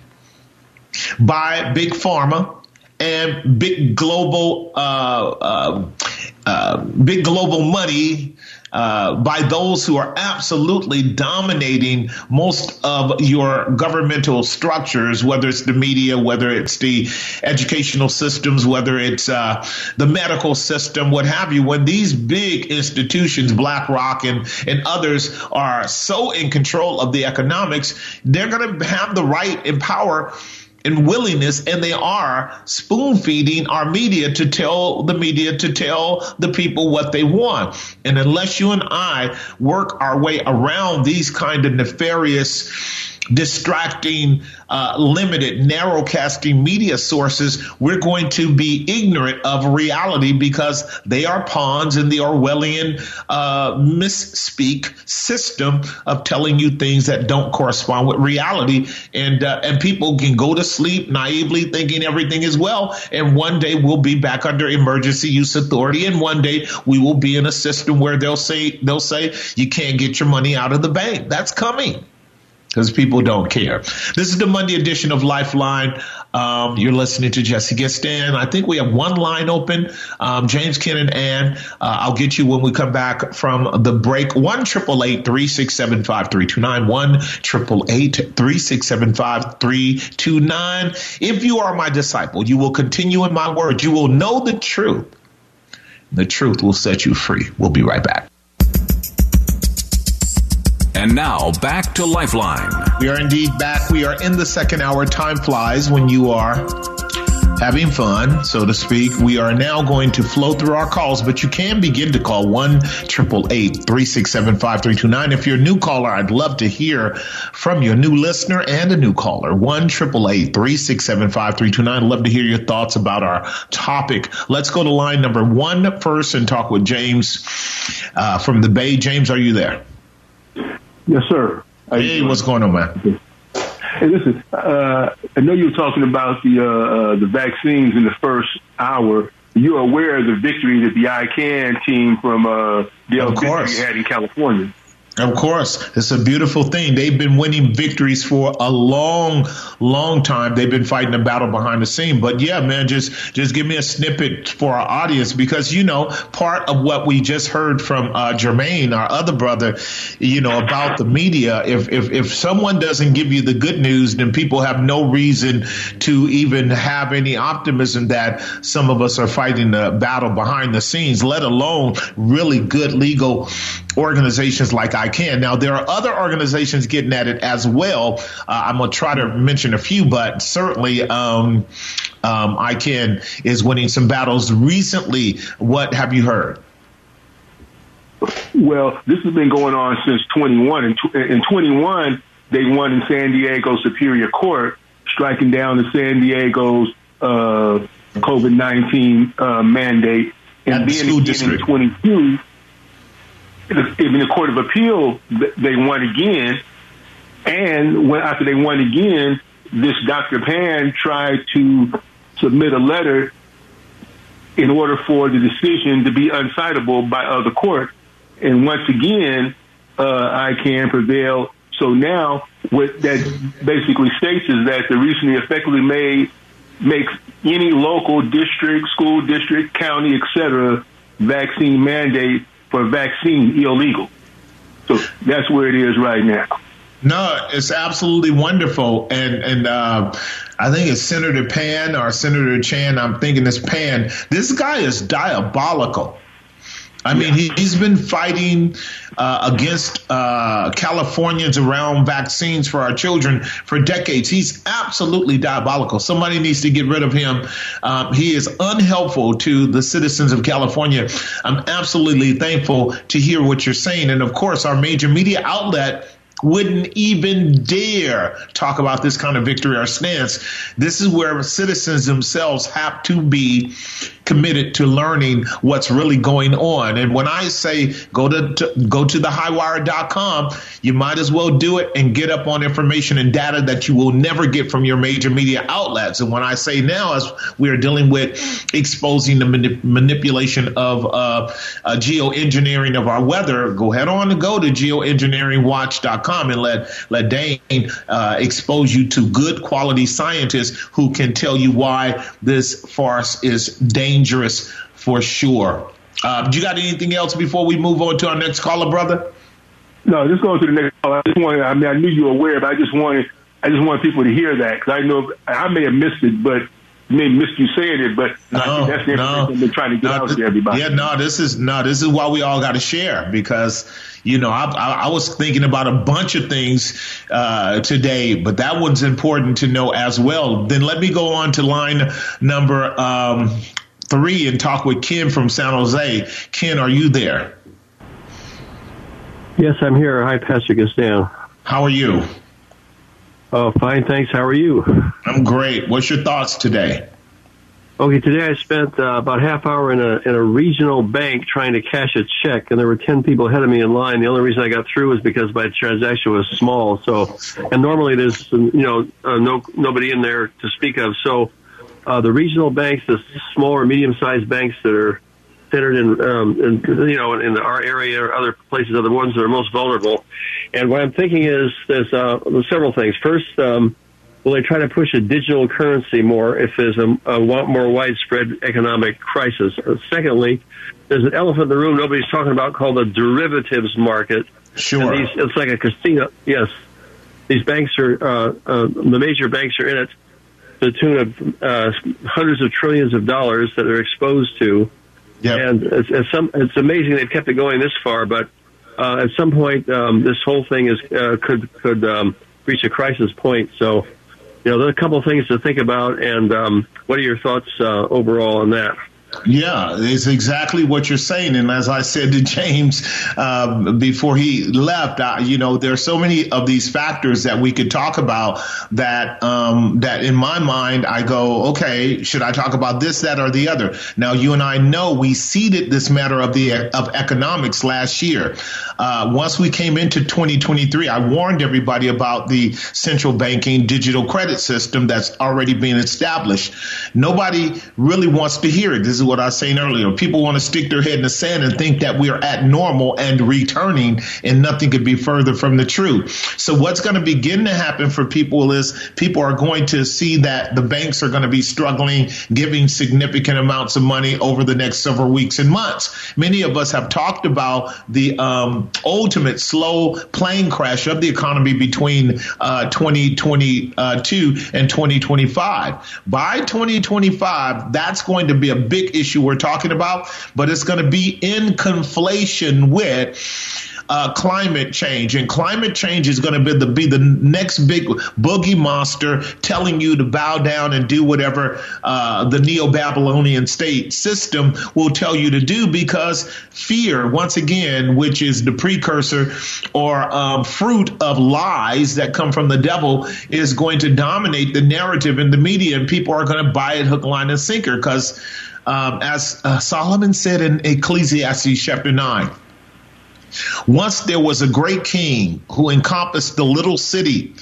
Speaker 1: by big pharma, and big global uh, uh, uh, big global money uh, by those who are absolutely dominating most of your governmental structures, whether it's the media, whether it's the educational systems, whether it's uh, the medical system, what have you. When these big institutions, BlackRock and, and others, are so in control of the economics, they're going to have the right and power and willingness, and they are spoon feeding our media to tell the media to tell the people what they want. And unless you and I work our way around these kind of nefarious distracting, uh, limited, narrow casting media sources, we're going to be ignorant of reality because they are pawns in the Orwellian uh, misspeak system of telling you things that don't correspond with reality. And, uh, and people can go to sleep naively thinking everything is well. And one day we'll be back under emergency use authority. And one day we will be in a system where they'll say, they'll say, you can't get your money out of the bank. That's coming because people don't care. This is the Monday edition of Lifeline. Um, you're listening to Jesse Gistand. I think we have one line open. Um, James, Ken, and Ann. Uh, I'll get you when we come back from the break. One triple eight three six seven five three two nine. One triple eight three six seven five three two nine. If you are my disciple, you will continue in my word. You will know the truth. The truth will set you free. We'll be right back.
Speaker 2: And now back to Lifeline.
Speaker 1: We are indeed back. We are in the second hour. Time flies when you are having fun, so to speak. We are now going to flow through our calls, but you can begin to call 1 367 5329. If you're a new caller, I'd love to hear from you, a new listener and a new caller. 1 367 5329. Love to hear your thoughts about our topic. Let's go to line number one first and talk with James uh, from the Bay. James, are you there?
Speaker 4: Yes, sir.
Speaker 1: Hey, what's going on, man?
Speaker 4: Hey, listen. Uh, I know you were talking about the uh, uh, the vaccines in the first hour. You're aware of the victory that the ICAN team from uh, Victory had in California.
Speaker 1: Of course, it's a beautiful thing. They've been winning victories for a long, long time. They've been fighting a battle behind the scene. But yeah, man, just just give me a snippet for our audience because you know part of what we just heard from uh, Jermaine, our other brother, you know about the media. If if if someone doesn't give you the good news, then people have no reason to even have any optimism that some of us are fighting the battle behind the scenes. Let alone really good legal organizations like ICAN. Now, there are other organizations getting at it as well. Uh, I'm going to try to mention a few, but certainly um, um, ICAN is winning some battles recently. What have you heard?
Speaker 4: Well, this has been going on since 21. In, in 21, they won in San Diego Superior Court, striking down the San Diego's uh, COVID 19 uh, mandate. And then again district. in 22, in the Court of Appeal, they won again. And when, after they won again, this Dr. Pan tried to submit a letter in order for the decision to be uncitable by other court. And once again, uh, ICAN prevail. So now what that basically states is that the recently effectively made makes any local district, school district, county, etc., vaccine mandate for vaccine illegal. So that's where it is right now.
Speaker 1: No, it's absolutely wonderful, and and uh, I think it's Senator Pan or Senator Chan. I'm thinking it's Pan. This guy is diabolical. I mean, he, has been fighting uh, against uh, Californians around vaccines for our children for decades. He's absolutely diabolical. Somebody needs to get rid of him. Um, he is unhelpful to the citizens of California. I'm absolutely thankful to hear what you're saying. And of course, our major media outlet wouldn't even dare talk about this kind of victory or stance. This is where citizens themselves have to be committed to learning what's really going on. And when I say go to, to go to the highwire.com, you might as well do it and get up on information and data that you will never get from your major media outlets. And when I say now, as we are dealing with exposing the manip- manipulation of uh, uh, geoengineering of our weather, go ahead on and go to geoengineeringwatch.com and let let Dane uh, expose you to good quality scientists who can tell you why this farce is dangerous dangerous for sure. Uh, do you got anything else before we move on to our next caller, brother?
Speaker 4: No, just going to the next caller. I just wanted, I mean, I knew you were aware, but I just wanted, I just want people to hear that because I know I may have missed it, but may missed you saying it, but no, that's the information no, I've been trying to get no, out to everybody.
Speaker 1: Yeah, no, this is no, this is why we all got to share because you know I, I, I, was thinking about a bunch of things uh, today, but that one's important to know as well. Then let me go on to line number um, three and talk with Ken from San Jose. Ken, are you there?
Speaker 5: Yes, I'm here. Hi, Pastor Gaston.
Speaker 1: How are you?
Speaker 5: Oh, fine, thanks. How are you?
Speaker 1: I'm great. What's your thoughts today?
Speaker 5: Okay, today I spent uh, about half hour in a in a regional bank trying to cash a check, and there were ten people ahead of me in line. The only reason I got through was because my transaction was small. So, and normally there's you know uh, no nobody in there to speak of. So, uh, the regional banks, the smaller medium sized banks that are centered in, um, in you know in our area or other places are the ones that are most vulnerable. And what I'm thinking is there's uh, several things. First. Um, will they try to push a digital currency more if there's a, a more widespread economic crisis? Uh, secondly, there's an elephant in the room nobody's talking about called the derivatives market.
Speaker 1: Sure.
Speaker 5: These, it's like a casino. Yes. These banks are, uh, uh, the major banks are in it to the tune of uh, hundreds of trillions of dollars that they're exposed to.
Speaker 1: Yep.
Speaker 5: And it's, it's, some, it's amazing they've kept it going this far, but uh, at some point, um, this whole thing is uh, could could um, reach a crisis point. So you know, there are a couple of things to think about. And um, what are your thoughts uh, overall on that?
Speaker 1: Yeah, it's exactly what you're saying. And as I said to James uh, before he left, uh, you know, there are so many of these factors that we could talk about that um, that in my mind I go, okay, should I talk about this, that, or the other? Now, you and I know we seeded this matter of the of economics last year. Uh, once we came into 2023, I warned everybody about the central banking digital credit system that's already being established. Nobody really wants to hear it. This is what I was saying earlier. People want to stick their head in the sand and think that we're at normal and returning, and nothing could be further from the truth. So, what's going to begin to happen for people is people are going to see that the banks are going to be struggling, giving significant amounts of money over the next several weeks and months. Many of us have talked about the um, ultimate slow plane crash of the economy between uh, 2022 and 2025. By 2025, that's going to be a big issue we're talking about, but it's going to be in conflation with uh, climate change, and climate change is going to be the be the next big boogie monster telling you to bow down and do whatever uh, the neo Babylonian state system will tell you to do because fear, once again, which is the precursor or um, fruit of lies that come from the devil, is going to dominate the narrative in the media, and people are going to buy it hook, line, and sinker because. Um, as uh, Solomon said in Ecclesiastes chapter 9, once there was a great king who encompassed the little city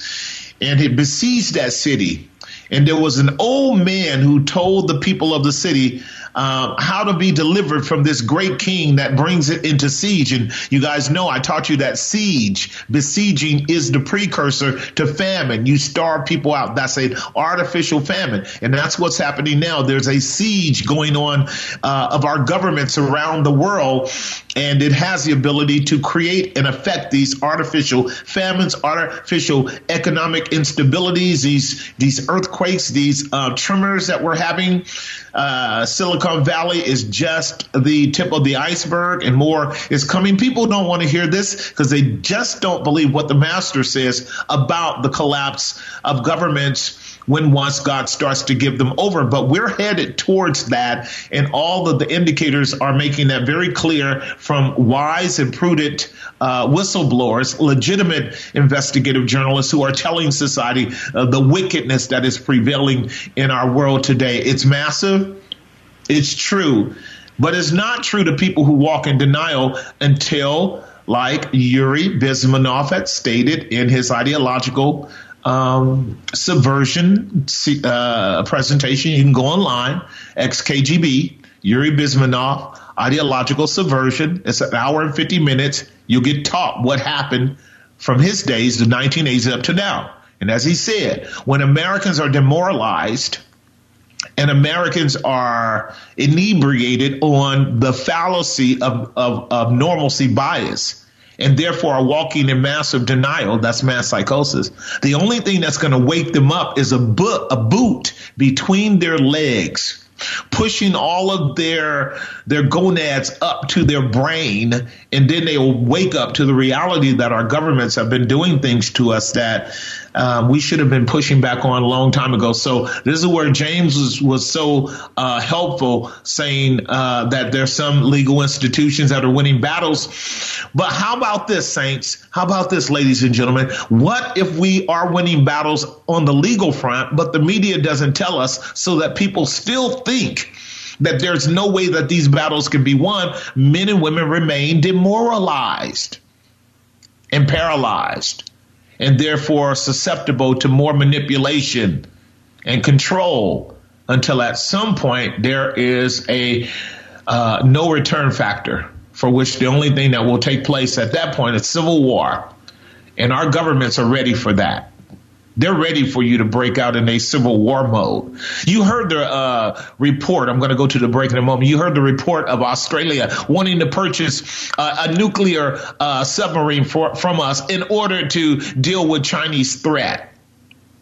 Speaker 1: and he besieged that city. And there was an old man who told the people of the city, uh, how to be delivered from this great king that brings it into siege. And you guys know I taught you that siege, besieging is the precursor to famine. You starve people out. That's an artificial famine. And that's what's happening now. There's a siege going on uh, of our governments around the world. And it has the ability to create and affect these artificial famines, artificial economic instabilities, these these earthquakes, these uh, tremors that we're having. Uh, Silicon Valley is just the tip of the iceberg, and more is coming. People don't want to hear this because they just don't believe what the master says about the collapse of governments when once God starts to give them over. But we're headed towards that, and all of the indicators are making that very clear from wise and prudent uh, whistleblowers, legitimate investigative journalists who are telling society uh, the wickedness that is prevailing in our world today. It's massive, it's true, but it's not true to people who walk in denial until. Like Yuri Bezmenov had stated in his ideological um, subversion uh, presentation. You can go online, XKGB, Yuri Bezmenov, ideological subversion. It's an hour and 50 minutes. You'll get taught what happened from his days, the 1980s up to now. And as he said, when Americans are demoralized and Americans are inebriated on the fallacy of, of, of normalcy bias, and therefore are walking in massive denial. That's mass psychosis. The only thing that's going to wake them up is a, boot, a boot between their legs pushing all of their their gonads up to their brain and then they will wake up to the reality that our governments have been doing things to us that um, we should have been pushing back on a long time ago. So this is where James was, was so uh, helpful saying uh, that there's some legal institutions that are winning battles. But how about this, Saints? How about this, ladies and gentlemen? What if we are winning battles on the legal front, but the media doesn't tell us so that people still think that there's no way that these battles can be won? Men and women remain demoralized and paralyzed and therefore susceptible to more manipulation and control until at some point there is a uh, no return factor for which the only thing that will take place at that point is civil war. And our governments are ready for that. They're ready for you to break out in a civil war mode. You heard the uh, report. I'm going to go to the break in a moment. You heard the report of Australia wanting to purchase uh, a nuclear uh, submarine for, from us in order to deal with Chinese threat.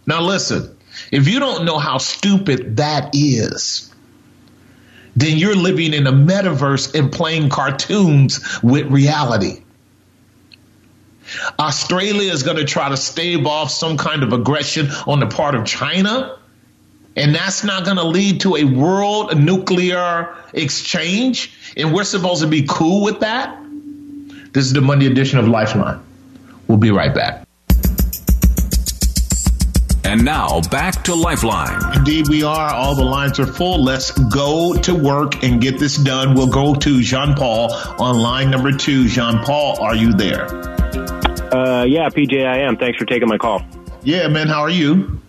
Speaker 1: Now listen, if you don't know how stupid that is, then you're living in a metaverse and playing cartoons with reality. Australia is going to try to stave off some kind of aggression on the part of China. And that's not going to lead to a world nuclear exchange. And we're supposed to be cool with that. This is the Monday edition of Lifeline. We'll be right back.
Speaker 2: And now back to Lifeline.
Speaker 1: Indeed, we are. All the lines are full. Let's go to work and get this done. We'll go to Jean Paul on line number two. Jean Paul, are you there?
Speaker 6: Uh, yeah, PJ, I am. Thanks for taking my call.
Speaker 1: Yeah, man. How are you?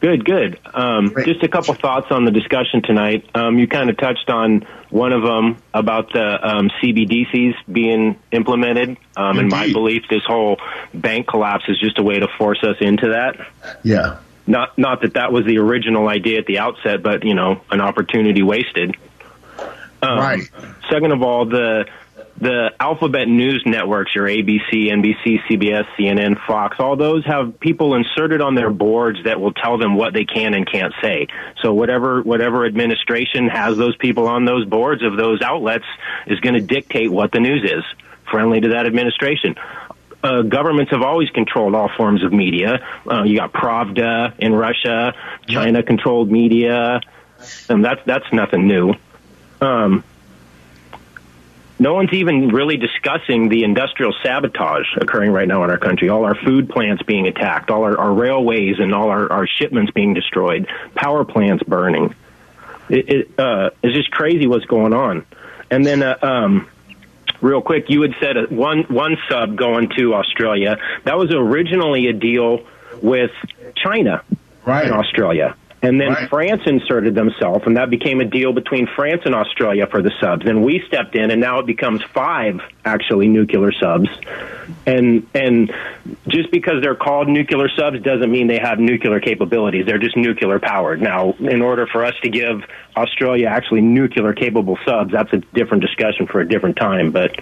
Speaker 6: Good, good. Um, just a couple thoughts on the discussion tonight. Um, you kind of touched on one of them about the um, CBDCs being implemented. Um, in my belief, this whole bank collapse is just a way to force us into that.
Speaker 1: Yeah.
Speaker 6: Not not that that was the original idea at the outset, but you know, an opportunity wasted. Um,
Speaker 1: right.
Speaker 6: Second of all, the the alphabet news networks, your ABC, NBC, CBS, CNN, Fox, all those have people inserted on their boards that will tell them what they can and can't say. So whatever whatever administration has those people on those boards of those outlets is going to dictate what the news is, friendly to that administration. Uh, governments have always controlled all forms of media. Uh, you got Pravda in Russia, China controlled media, and that's that's nothing new. Um, no one's even really discussing the industrial sabotage occurring right now in our country. All our food plants being attacked, all our, our railways and all our, our, shipments being destroyed, power plants burning. It, it uh, it's just crazy what's going on. And then, uh, um, real quick, you had said one one sub going to Australia. That was originally a deal with China
Speaker 1: right.
Speaker 6: in Australia. And then
Speaker 1: Right.
Speaker 6: France inserted themselves, and that became a deal between France and Australia for the subs. And we stepped in, and now it becomes five actually nuclear subs. And and just because they're called nuclear subs doesn't mean they have nuclear capabilities. They're just nuclear powered. Now, in order for us to give Australia actually nuclear capable subs, that's a different discussion for a different time. But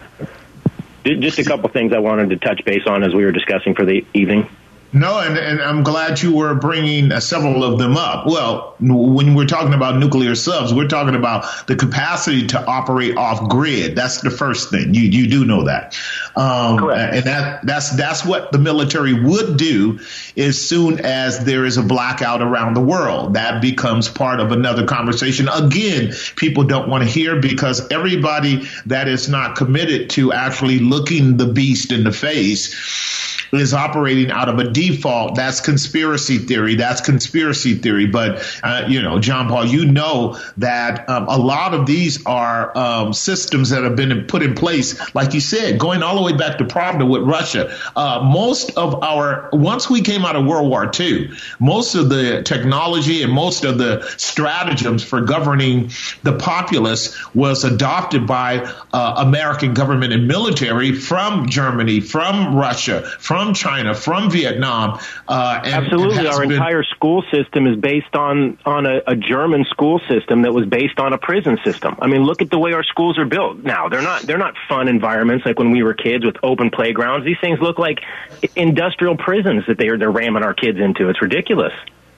Speaker 6: just a couple things I wanted to touch base on as we were discussing for the evening.
Speaker 1: No, and, and I'm glad you were bringing uh, several of them up. Well, n- when we're talking about nuclear subs, we're talking about the capacity to operate off grid. That's the first thing. You you do know that, um,
Speaker 6: Correct.
Speaker 1: and that that's that's what the military would do as soon as there is a blackout around the world. That becomes part of another conversation. Again, people don't want to hear because everybody that is not committed to actually looking the beast in the face is operating out of a default. That's conspiracy theory. That's conspiracy theory. But, uh, you know, John Paul, you know that um, a lot of these are um, systems that have been put in place, like you said, going all the way back to Pravda with Russia. Uh, most of our, once we came out of World War II, most of the technology and most of the stratagems for governing the populace was adopted by uh, American government and military from Germany, from Russia, from China, from Vietnam. Uh, and,
Speaker 6: Absolutely,
Speaker 1: and
Speaker 6: our
Speaker 1: been-
Speaker 6: entire school system is based on on a, a German school system that was based on a prison system. I mean, look at the way our schools are built now. They're not they're not fun environments like when we were kids with open playgrounds. These things look like industrial prisons that they're they're ramming our kids into. It's ridiculous.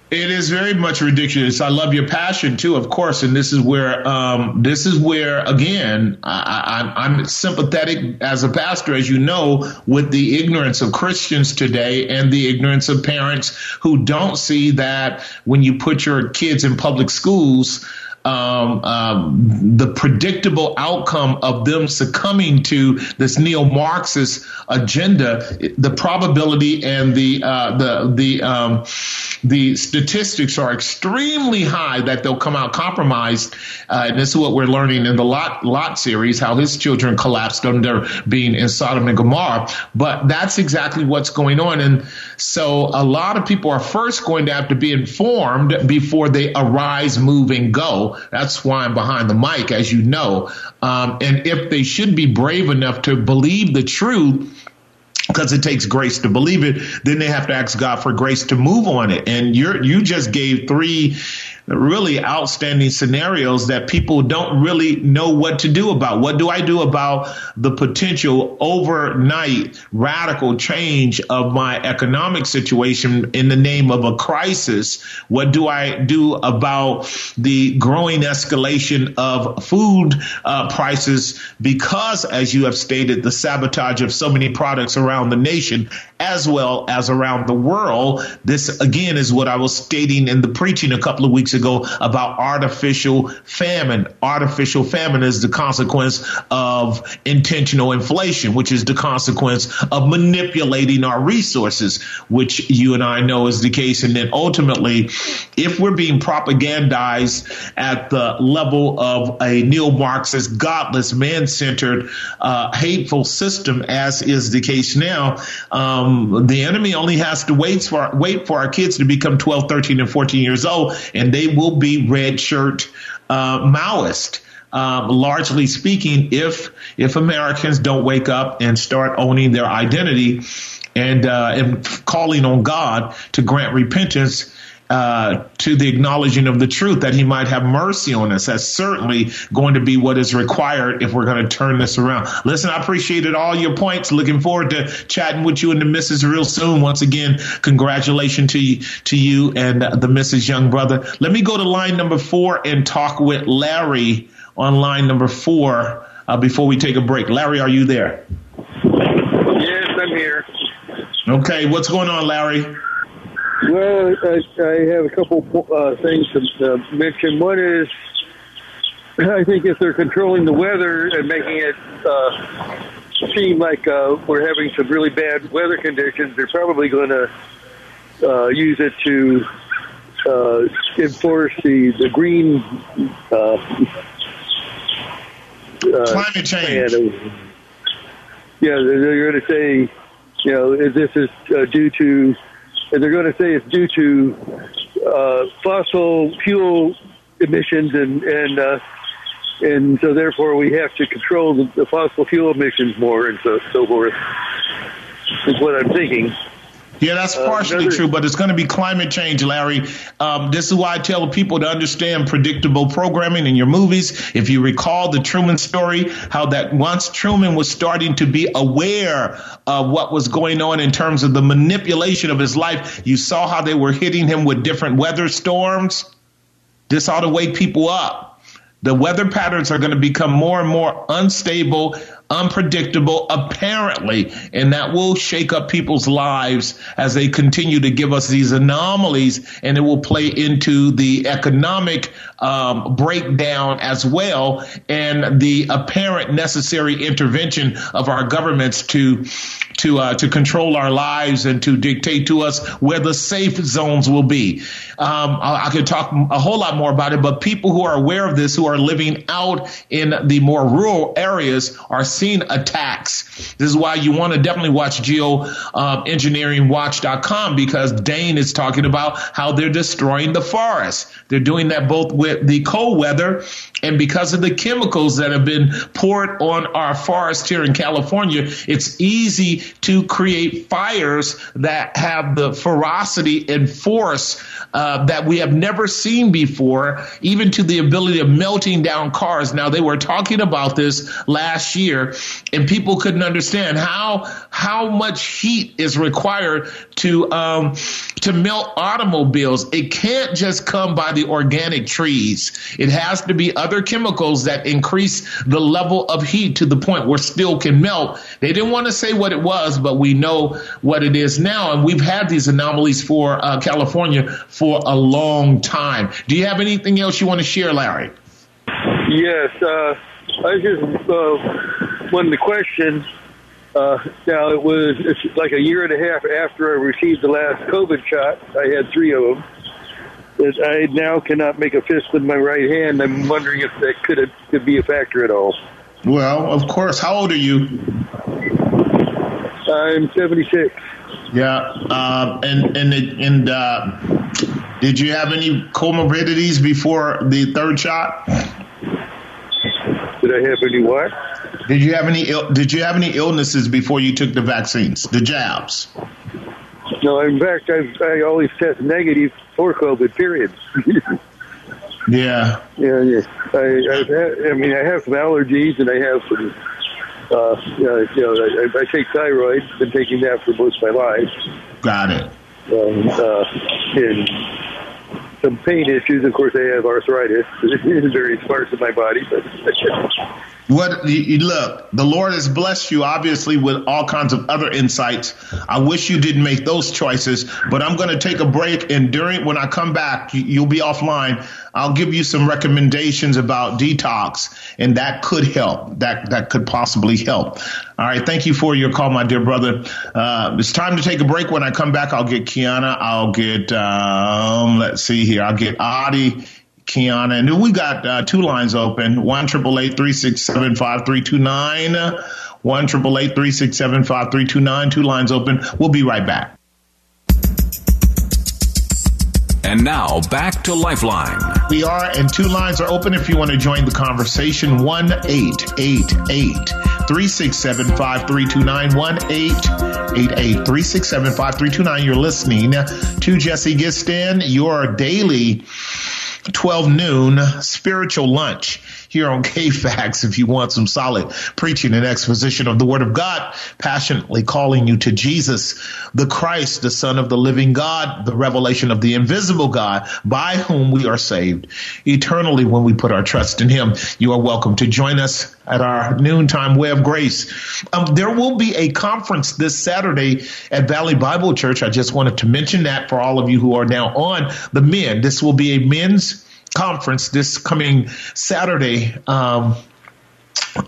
Speaker 1: It is very much ridiculous. I love your passion too, of course, and this is where um, this is where again I, am sympathetic as a pastor, as you know, with the ignorance of Christians today and the ignorance of parents who don't see that when you put your kids in public schools um, um, the predictable outcome of them succumbing to this neo-Marxist agenda, the probability and the uh, the the um, the statistics are extremely high that they'll come out compromised. Uh, and this is what we're learning in the Lot Lot series, how his children collapsed under being in Sodom and Gomorrah. But that's exactly what's going on, and so a lot of people are first going to have to be informed before they arise, move, and go that's why I'm behind the mic, as you know. Um, and if they should be brave enough to believe the truth, because it takes grace to believe it, then they have to ask God for grace to move on it. And you you just gave three really outstanding scenarios that people don't really know what to do about. What do I do about the potential overnight radical change of my economic situation in the name of a crisis? What do I do about the growing escalation of food uh, prices because, as you have stated, the sabotage of so many products around the nation as well as around the world? This again is what I was stating in the preaching a couple of weeks ago about artificial famine. Artificial famine is the consequence of intentional inflation, which is the consequence of manipulating our resources, which you and I know is the case. And then ultimately, if we're being propagandized at the level of a neo-Marxist, godless, man-centered, uh, hateful system, as is the case now, um, the enemy only has to wait for wait for our kids to become 12, 13, and 14 years old, and they will be red shirt uh, Maoist. Um, largely speaking, if if Americans don't wake up and start owning their identity and uh, and calling on God to grant repentance, uh, to the acknowledging of the truth that he might have mercy on us. That's certainly going to be what is required if we're going to turn this around. Listen, I appreciated all your points. Looking forward to chatting with you and the missus real soon. Once again, congratulations to you, to you and the missus young brother. Let me go to line number four and talk with Larry on line number four uh, before we take a break. Larry, are you there?
Speaker 7: Yes, I'm here.
Speaker 1: Okay, what's going on, Larry?
Speaker 7: Well, I, I have a couple uh, things to uh, mention. One is, I think if they're controlling the weather and making it uh, seem like uh, we're having some really bad weather conditions, they're probably going to uh, use it to uh, enforce the the green uh, uh,
Speaker 1: climate change.
Speaker 7: Of, yeah, they're, they're going to say, you know, this is uh, due to and they're going to say it's due to uh, fossil fuel emissions, and and uh, and so therefore we have to control the, the fossil fuel emissions more, and so so forth. Is what I'm thinking.
Speaker 1: Yeah, that's uh, partially uh, true, but it's going to be climate change, Larry. Um, this is why I tell people to understand predictable programming in your movies. If you recall the Truman story, how that once Truman was starting to be aware of what was going on in terms of the manipulation of his life, you saw how they were hitting him with different weather storms. This ought to wake people up. The weather patterns are going to become more and more unstable unpredictable, apparently, and that will shake up people's lives as they continue to give us these anomalies, and it will play into the economic um, breakdown as well, and the apparent necessary intervention of our governments to to uh, to control our lives and to dictate to us where the safe zones will be. Um, I, I, could talk a whole lot more about it, but people who are aware of this, who are living out in the more rural areas, are seeing attacks. This is why you want to definitely watch geoengineeringwatch.com um, because Dane is talking about how they're destroying the forest. They're doing that both with the cold weather and because of the chemicals that have been poured on our forest here in California. It's easy to create fires that have the ferocity and force uh, that we have never seen before, even to the ability of melting down cars. Now they were talking about this last year, and people couldn't understand how how much heat is required to um, to melt automobiles. It can't just come by the organic trees. It has to be other chemicals that increase the level of heat to the point where steel can melt. They didn't want to say what it was, but we know what it is now, and we've had these anomalies for uh, California for a long time. Do you have anything else you want to share, Larry?
Speaker 7: Yes, uh, I just uh, wanted to question. Uh, now it was it's like a year and a half after I received the last COVID shot. I had three of them. That I now cannot make a fist with my right hand. I'm wondering if that could could be a factor at all.
Speaker 1: Well, of course. How old are you?
Speaker 7: I'm 76.
Speaker 1: Yeah, uh, and and and uh, did you have any comorbidities before the third shot?
Speaker 7: Did I have any what?
Speaker 1: Did you have any Did you have any illnesses before you took the vaccines, the jabs?
Speaker 7: No, in fact, I've, I always test negative for COVID. Period.
Speaker 1: yeah.
Speaker 7: Yeah, yeah. I, I've had, I mean, I have some allergies, and I have some. Uh, you know, I, I take thyroid. Been taking that for most of my life.
Speaker 1: Got it.
Speaker 7: Um, uh, and some pain issues. Of course, I have arthritis. It's very sparse in my body, but.
Speaker 1: What you, look, the Lord has blessed you obviously with all kinds of other insights. I wish you didn't make those choices, but I'm going to take a break and during when I come back, you'll be offline. I'll give you some recommendations about detox and that could help. That that could possibly help. All right, thank you for your call, my dear brother. Uh, it's time to take a break. When I come back, I'll get Kiana. I'll get um, let's see here. I'll get Adi Kiana. And we got uh, two lines open one triple eight three six seven five three two nine. One triple eight three six seven five three two nine. Two lines open. We'll be right back.
Speaker 2: And now back to Lifeline.
Speaker 1: We are, and two lines are open if you want to join the conversation. 1 888 367 5329. 1 888 367 5329. You're listening to Jesse Gistand, your daily 12 noon spiritual lunch here on KFAX if you want some solid preaching and exposition of the Word of God, passionately calling you to Jesus, the Christ, the Son of the living God, the revelation of the invisible God, by whom we are saved eternally when we put our trust in Him. You are welcome to join us at our noontime way of grace. Um, there will be a conference this Saturday at Valley Bible Church. I just wanted to mention that for all of you who are now on the men. This will be a men's conference this coming Saturday. Um,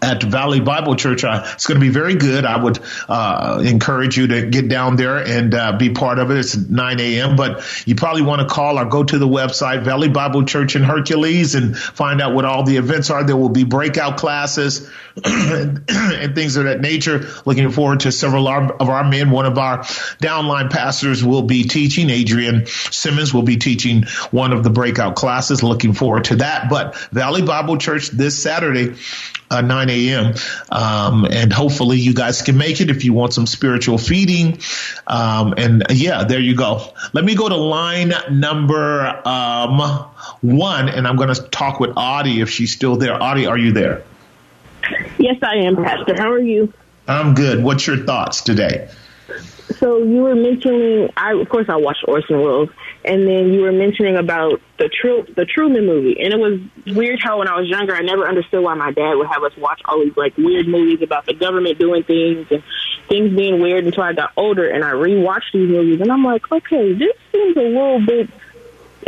Speaker 1: at Valley Bible Church. Uh, it's going to be very good. I would uh, encourage you to get down there and uh, be part of it. It's 9 a.m., but you probably want to call or go to the website, Valley Bible Church in Hercules, and find out what all the events are. There will be breakout classes and things of that nature. Looking forward to several of our men. One of our downline pastors will be teaching. Adrian Simmons will be teaching one of the breakout classes. Looking forward to that. But Valley Bible Church this Saturday, uh, 9 a.m. Um, and hopefully you guys can make it if you want some spiritual feeding. Um, and yeah, there you go. Let me go to line number um, one, and I'm going to talk with Audie if she's still there. Audie, are you there?
Speaker 8: Yes, I am, Pastor. How are you?
Speaker 1: I'm good. What's your thoughts today?
Speaker 8: So you were mentioning, I of course I watched Orson Welles, and then you were mentioning about the Tru- the Truman movie, and it was weird how when I was younger I never understood why my dad would have us watch all these like weird movies about the government doing things and things being weird until I got older and I rewatched these movies, and I'm like, okay, this seems a little bit.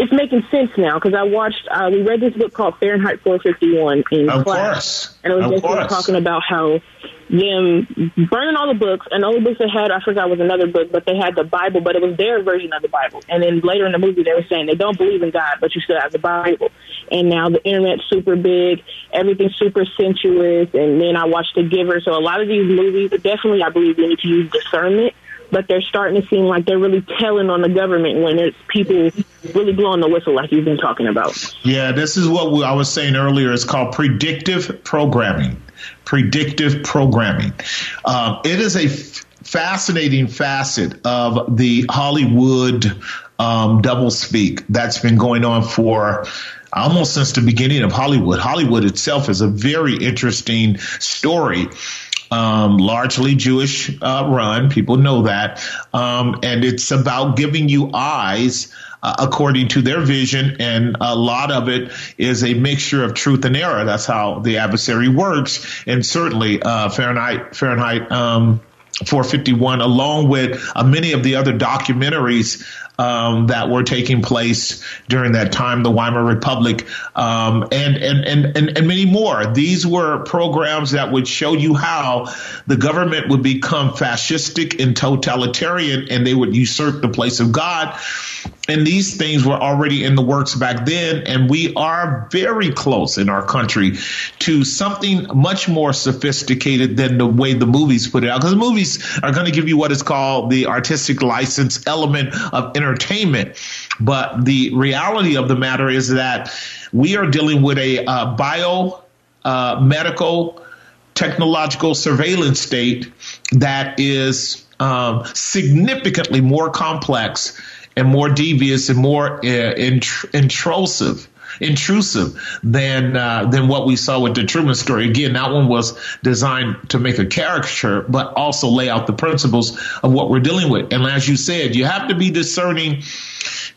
Speaker 8: It's making sense now because I watched. Uh, we read this book called Fahrenheit 451 in
Speaker 1: of
Speaker 8: class,
Speaker 1: course.
Speaker 8: and it was
Speaker 1: of
Speaker 8: just
Speaker 1: course.
Speaker 8: talking about how them burning all the books, and all the books they had, I forgot was another book, but they had the Bible, but it was their version of the Bible. And then later in the movie, they were saying they don't believe in God, but you still have the Bible. And now the internet's super big, everything's super sensuous, and then I watched The Giver. So a lot of these movies, definitely, I believe we need to use discernment. But they're starting to seem like they're really telling on the government when it's people really blowing the whistle, like you've been talking about.
Speaker 1: Yeah, this is what we, I was saying earlier. It's called predictive programming. Predictive programming. Um, it is a fascinating facet of the Hollywood um, doublespeak that's been going on for almost since the beginning of Hollywood. Hollywood itself is a very interesting story. Um, largely Jewish uh, run. People know that. Um, and it's about giving you eyes. Uh, according to their vision, and a lot of it is a mixture of truth and error. That's how the adversary works, and certainly uh, Fahrenheit Fahrenheit um, 451, along with uh, many of the other documentaries um, that were taking place during that time, the Weimar Republic, um, and, and, and, and, and many more. These were programs that would show you how the government would become fascistic and totalitarian and they would usurp the place of God. And these things were already in the works back then. And we are very close in our country to something much more sophisticated than the way the movies put it out. Because the movies are going to give you what is called the artistic license element of entertainment. But the reality of the matter is that we are dealing with a uh, bio uh, medical technological surveillance state that is um, significantly more complex and more devious and more uh, int- intrusive intrusive than uh, than what we saw with the Truman story. Again, that one was designed to make a caricature, but also lay out the principles of what we're dealing with. And as you said, you have to be discerning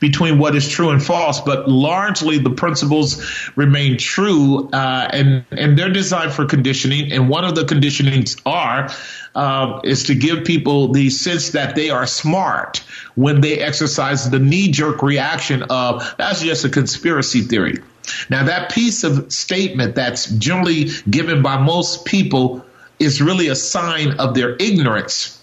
Speaker 1: between what is true and false, but largely the principles remain true, uh, and and they're designed for conditioning. And one of the conditionings are uh, is to give people the sense that they are smart when they exercise the knee jerk reaction of that's just a conspiracy theory. Now that piece of statement that's generally given by most people is really a sign of their ignorance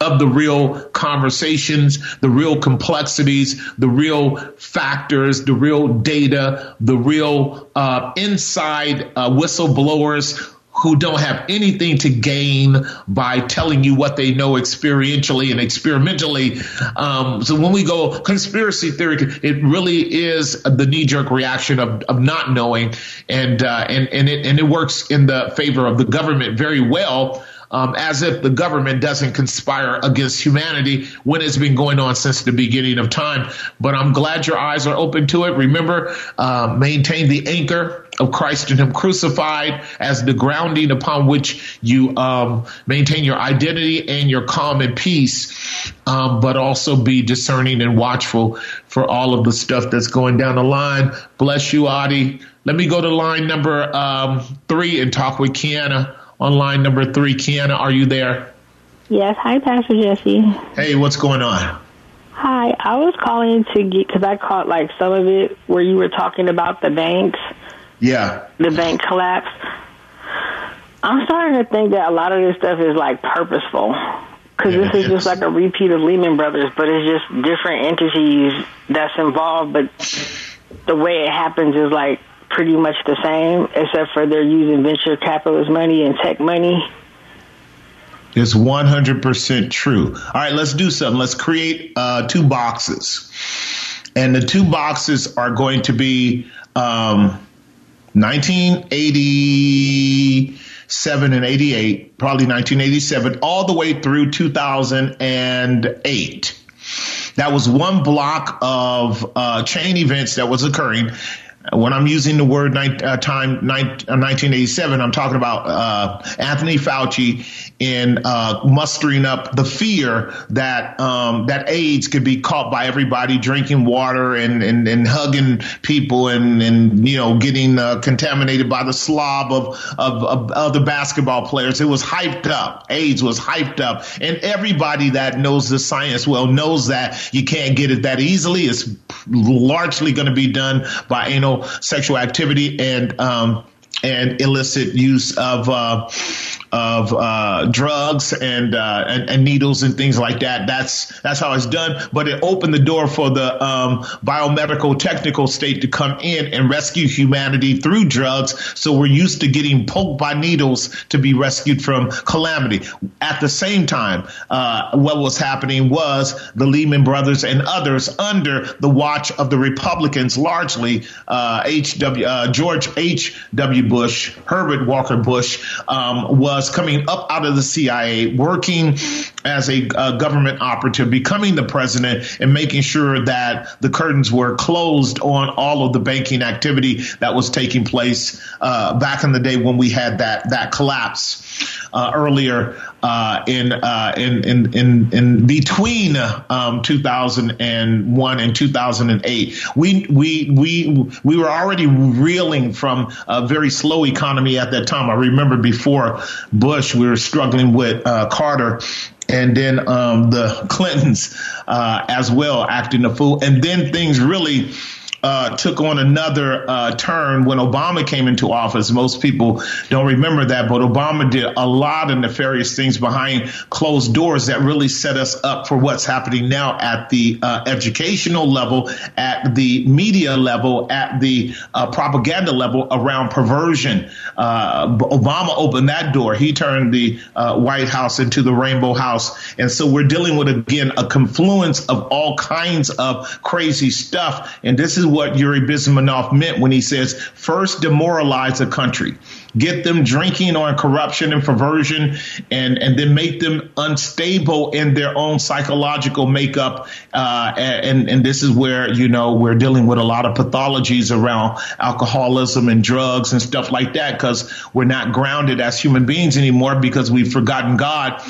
Speaker 1: of the real conversations, the real complexities, the real factors, the real data, the real uh, inside uh, whistleblowers who don't have anything to gain by telling you what they know experientially and experimentally. Um, so when we go conspiracy theory, it really is the knee jerk reaction of, of not knowing, and uh, and and it and it works in the favor of the government very well um, as if the government doesn't conspire against humanity when it's been going on since the beginning of time. But I'm glad your eyes are open to it. Remember, uh, maintain the anchor of Christ and Him crucified as the grounding upon which you um, maintain your identity and your calm and peace, um, but also be discerning and watchful for all of the stuff that's going down the line. Bless you, Adi. Let me go to line number um, three and talk with Kiana on line number three. Kiana, are you there?
Speaker 8: Yes. Hi, Pastor Jesse.
Speaker 1: Hey, what's going on?
Speaker 8: Hi, I was calling to get because I caught like some of it where you were talking about the banks.
Speaker 1: Yeah.
Speaker 8: The bank collapse. I'm starting to think that a lot of this stuff is like purposeful because
Speaker 1: Yeah,
Speaker 8: this is just like a repeat of Lehman Brothers, but it's just different entities that's involved. But the way it happens is like pretty much the same, except for they're using venture capitalist money and tech money.
Speaker 1: It's 100% true. All right, let's do something. Let's create uh, two boxes. And the two boxes are going to be um, 1987 and 88, probably 1987, all the way through 2008. That was one block of uh, chain events that was occurring. When I'm using the word ni- uh, time uh, 1987, I'm talking about uh, Anthony Fauci in uh, mustering up the fear that um, that AIDS could be caught by everybody drinking water and, and, and hugging people and, and you know getting uh, contaminated by the slob of, of of other basketball players. It was hyped up. AIDS was hyped up, and everybody that knows the science well knows that you can't get it that easily. It's largely going to be done by anal sexual activity and um, and illicit use of uh, of uh, drugs and, uh, and and needles and things like that. That's that's how it's done. But it opened the door for the um, biomedical technical state to come in and rescue humanity through drugs. So we're used to getting poked by needles to be rescued from calamity. At the same time, uh, what was happening was the Lehman Brothers and others under the watch of the Republicans, largely uh, H.W. Uh, George H.W. Bush, Herbert Walker Bush, um, was was coming up out of the CIA, working as a government operative, becoming the president, and making sure that the curtains were closed on all of the banking activity that was taking place uh, back in the day when we had that that collapse uh, earlier uh, in, uh, in, in in in between um, 2001 and 2008. We we we we were already reeling from a very slow economy at that time. I remember before Bush, we were struggling with uh, Carter and then um, the Clintons uh, as well acting a fool, and then things really uh, took on another uh, turn when Obama came into office. Most people don't remember that, but Obama did a lot of nefarious things behind closed doors that really set us up for what's happening now at the uh, educational level, at the media level, at the uh, propaganda level around perversion. Uh, Obama opened that door. He turned the White House into the Rainbow House. And so we're dealing with, again, a confluence of all kinds of crazy stuff. And this is what Yuri Bezmenov meant when he says, first demoralize a country, get them drinking on corruption and perversion, and, and then make them unstable in their own psychological makeup. Uh, and, and this is where, you know, we're dealing with a lot of pathologies around alcoholism and drugs and stuff like that because we're not grounded as human beings anymore because we've forgotten God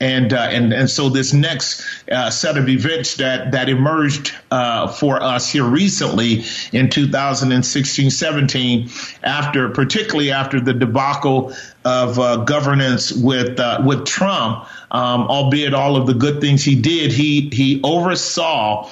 Speaker 1: and uh, and and so this next uh, set of events that that emerged uh, for us here recently in 2016, 17, after particularly after the debacle of uh, governance with uh, with Trump, um, albeit all of the good things he did, he he oversaw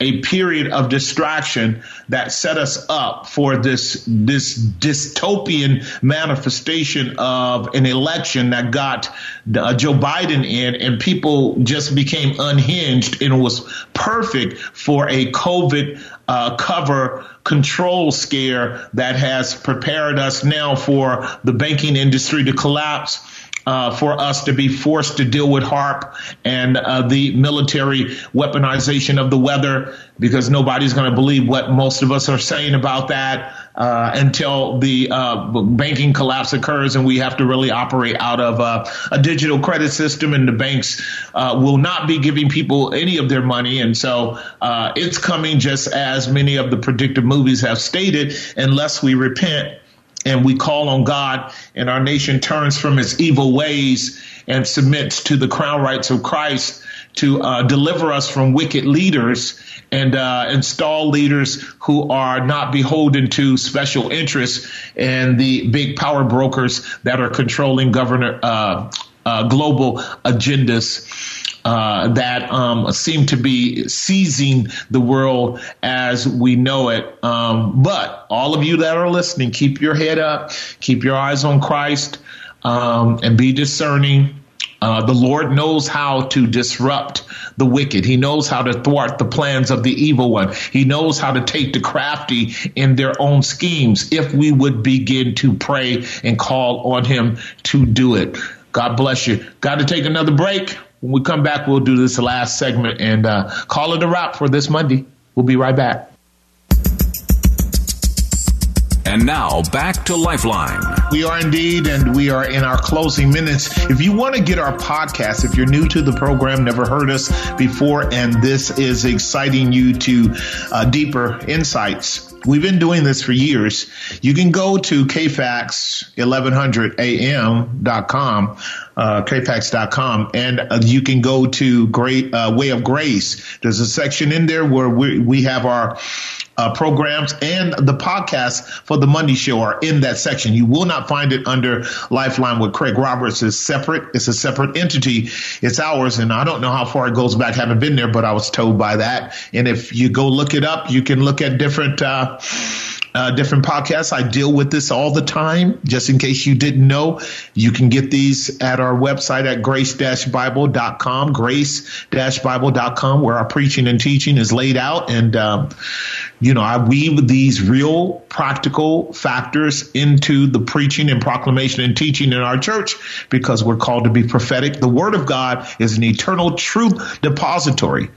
Speaker 1: a period of distraction that set us up for this this dystopian manifestation of an election that got uh, Joe Biden in, and people just became unhinged, and it was perfect for a COVID uh, cover control scare that has prepared us now for the banking industry to collapse uh, for us to be forced to deal with HAARP and uh, the military weaponization of the weather because nobody's going to believe what most of us are saying about that uh, until the uh, banking collapse occurs and we have to really operate out of uh, a digital credit system and the banks uh, will not be giving people any of their money. And so uh, it's coming just as many of the predictive movies have stated unless we repent and we call on God and our nation turns from its evil ways and submits to the crown rights of Christ to uh, deliver us from wicked leaders and uh, install leaders who are not beholden to special interests and the big power brokers that are controlling governor uh, uh global agendas. Uh, that um, seem to be seizing the world as we know it. Um, but all of you that are listening, keep your head up, keep your eyes on Christ, um, and be discerning. Uh, the Lord knows how to disrupt the wicked. He knows how to thwart the plans of the evil one. He knows how to take the crafty in their own schemes if we would begin to pray and call on Him to do it. God bless you. Got to take another break. When we come back, we'll do this last segment and uh, call it a wrap for this Monday. We'll be right back.
Speaker 2: And now back to Lifeline.
Speaker 1: We are indeed, and we are in our closing minutes. If you want to get our podcast, if you're new to the program, never heard us before, and this is exciting you to uh, deeper insights, we've been doing this for years. You can go to kfax1100am.com, uh, kfax.com, and uh, you can go to Great uh, Way of Grace. There's a section in there where we, we have our uh, programs and the podcast for the Monday show are in that section. You will not find it under Lifeline with Craig Roberts. It's separate. It's a separate entity. It's ours. And I don't know how far it goes back. Haven't been there, but I was told by that. And if you go look it up, you can look at different, uh, uh, different podcasts. I deal with this all the time. Just in case you didn't know, you can get these at our website at grace-bible.com, grace-bible.com, where our preaching and teaching is laid out. And um, you know, I weave these real practical factors into the preaching and proclamation and teaching in our church because we're called to be prophetic. The Word of God is an eternal truth depository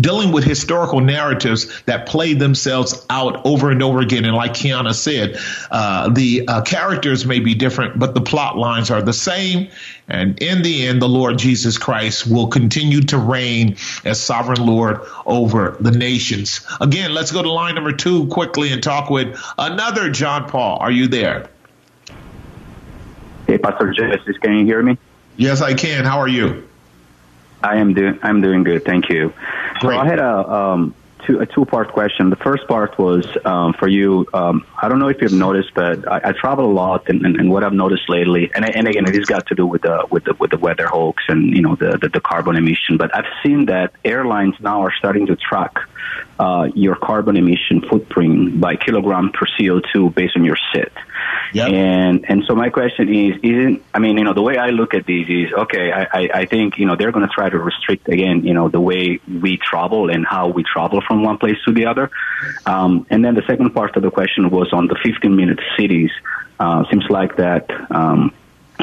Speaker 1: dealing with historical narratives that play themselves out over and over again. And like Kiana said, uh, the uh, characters may be different, but the plot lines are the same. And in the end, the Lord Jesus Christ will continue to reign as sovereign Lord over the nations. Again, let's go to line number two quickly and talk with another John Paul. Are you there?
Speaker 9: Hey, Pastor Genesis, can you hear me?
Speaker 1: Yes, I can. How are you?
Speaker 9: I am doing. I'm doing good, thank you. Great. So I had a um, two, a two part question. The first part was um, for you. Um, I don't know if you've noticed, but I, I travel a lot, and, and, and, what I've noticed lately, and, and again, it has got to do with the with the with the weather hoax and you know the, the, the carbon emission. But I've seen that airlines now are starting to track uh, your carbon emission footprint by kilogram per CO2 based on your sit. Yep. And and so my question is, isn't I mean, you know, the way I look at these is okay. I, I, I think you know they're going to try to restrict again, you know, the way we travel and how we travel from one place to the other. Um, and then the second part of the question was on the 15 minute cities. Uh, seems like that. Um,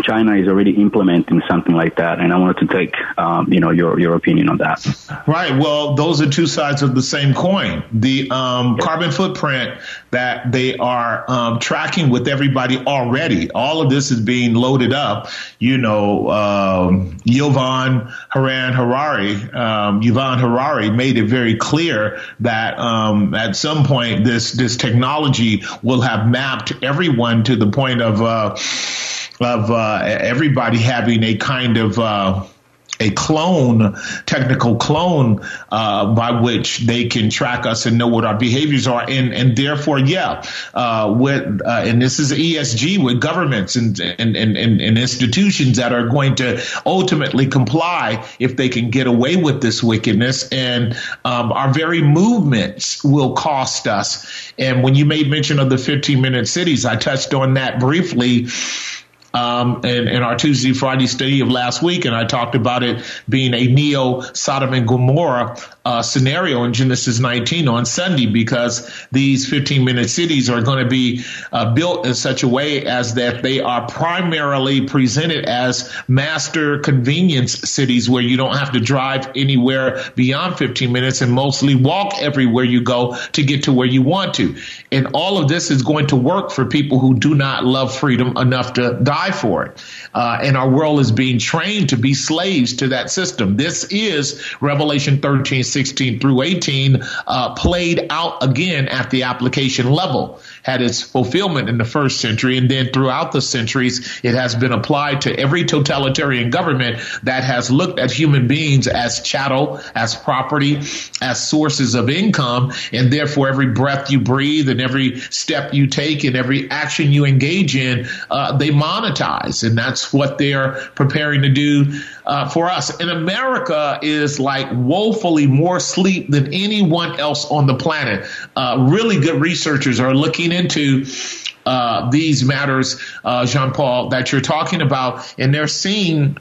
Speaker 9: China is already implementing something like that, and I wanted to take um, you know your your opinion on that.
Speaker 1: Right. Well, those are two sides of the same coin. The um, carbon footprint that they are um, tracking with everybody already. All of this is being loaded up. You know, um, Yuval Haran Harari, um, Yuval Harari made it very clear that um, at some point this this technology will have mapped everyone to the point of. Uh, of uh, everybody having a kind of uh, a clone, technical clone, uh, by which they can track us and know what our behaviors are, and and therefore, yeah, uh, with uh, and this is ESG with governments and, and and, and institutions that are going to ultimately comply if they can get away with this wickedness, and um, our very movements will cost us. And when you made mention of the 15 minute cities, I touched on that briefly um, in, in, our Tuesday Friday study of last week, and I talked about it being a neo Sodom and Gomorrah uh, scenario in Genesis 19 on Sunday, because these 15 minute cities are going to be uh, built in such a way as that they are primarily presented as master convenience cities where you don't have to drive anywhere beyond 15 minutes and mostly walk everywhere you go to get to where you want to. And all of this is going to work for people who do not love freedom enough to die for it. Uh, and our world is being trained to be slaves to that system. This is Revelation 13, 16 through 18, uh, played out again at the application level had its fulfillment in the first century. And then throughout the centuries, it has been applied to every totalitarian government that has looked at human beings as chattel, as property, as sources of income. And therefore, every breath you breathe and every step you take and every action you engage in, uh, they monetize. And that's what they're preparing to do uh, for us. And America is like woefully more asleep than anyone else on the planet. Uh, really good researchers are looking into uh, these matters, uh, Jean Paul, that you're talking about, and they're seeing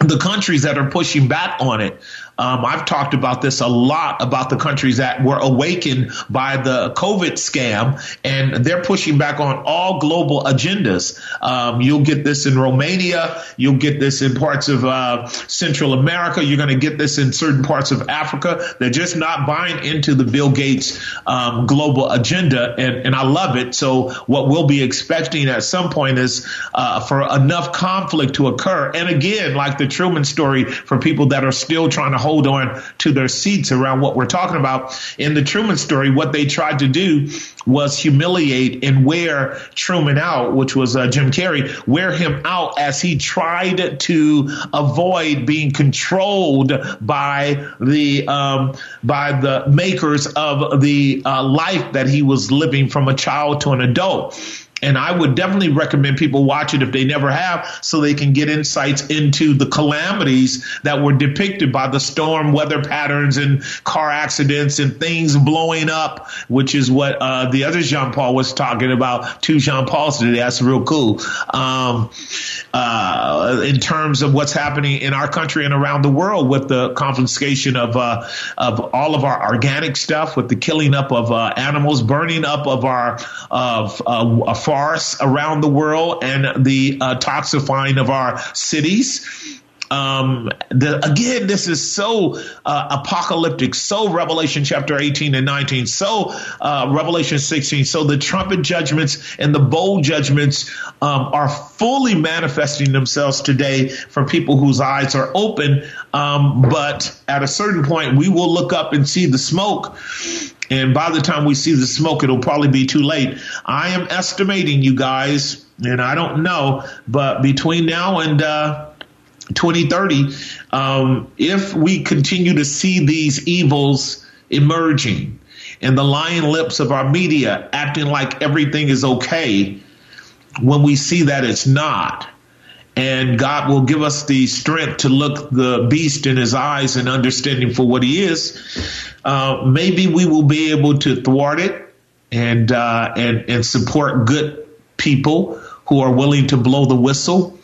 Speaker 1: the countries that are pushing back on it um, I've talked about this a lot about the countries that were awakened by the COVID scam, and they're pushing back on all global agendas. Um, you'll get this in Romania, you'll get this in parts of uh, Central America, you're going to get this in certain parts of Africa. They're just not buying into the Bill Gates um, global agenda, and, and I love it. So, what we'll be expecting at some point is uh, for enough conflict to occur. And again, like the Truman story, for people that are still trying to hold on to their seats around what we're talking about. In the Truman story, what they tried to do was humiliate and wear Truman out, which was uh, Jim Carrey, wear him out as he tried to avoid being controlled by the um, by the makers of the uh, life that he was living from a child to an adult. And I would definitely recommend people watch it if they never have, so they can get insights into the calamities that were depicted by the storm weather patterns and car accidents and things blowing up, which is what uh, the other Jean Paul was talking about. Two Jean Pauls today. That's real cool. Um, uh, in terms of what's happening in our country and around the world with the confiscation of uh, of all of our organic stuff, with the killing up of uh, animals, burning up of our of forests around the world, and the uh, toxifying of our cities. Um, the, again, this is so uh, apocalyptic, so Revelation chapter 18 and 19, so uh, Revelation 16. So the trumpet judgments and the bowl judgments um, are fully manifesting themselves today for people whose eyes are open. Um, but at a certain point, we will look up and see the smoke. And by the time we see the smoke, it'll probably be too late. I am estimating, you guys, and I don't know, but between now and uh, 2030, um, if we continue to see these evils emerging and the lying lips of our media acting like everything is okay, when we see that it's not, and God will give us the strength to look the beast in his eyes and understanding for what he is, uh, maybe we will be able to thwart it and uh, and and support good people who are willing to blow the whistle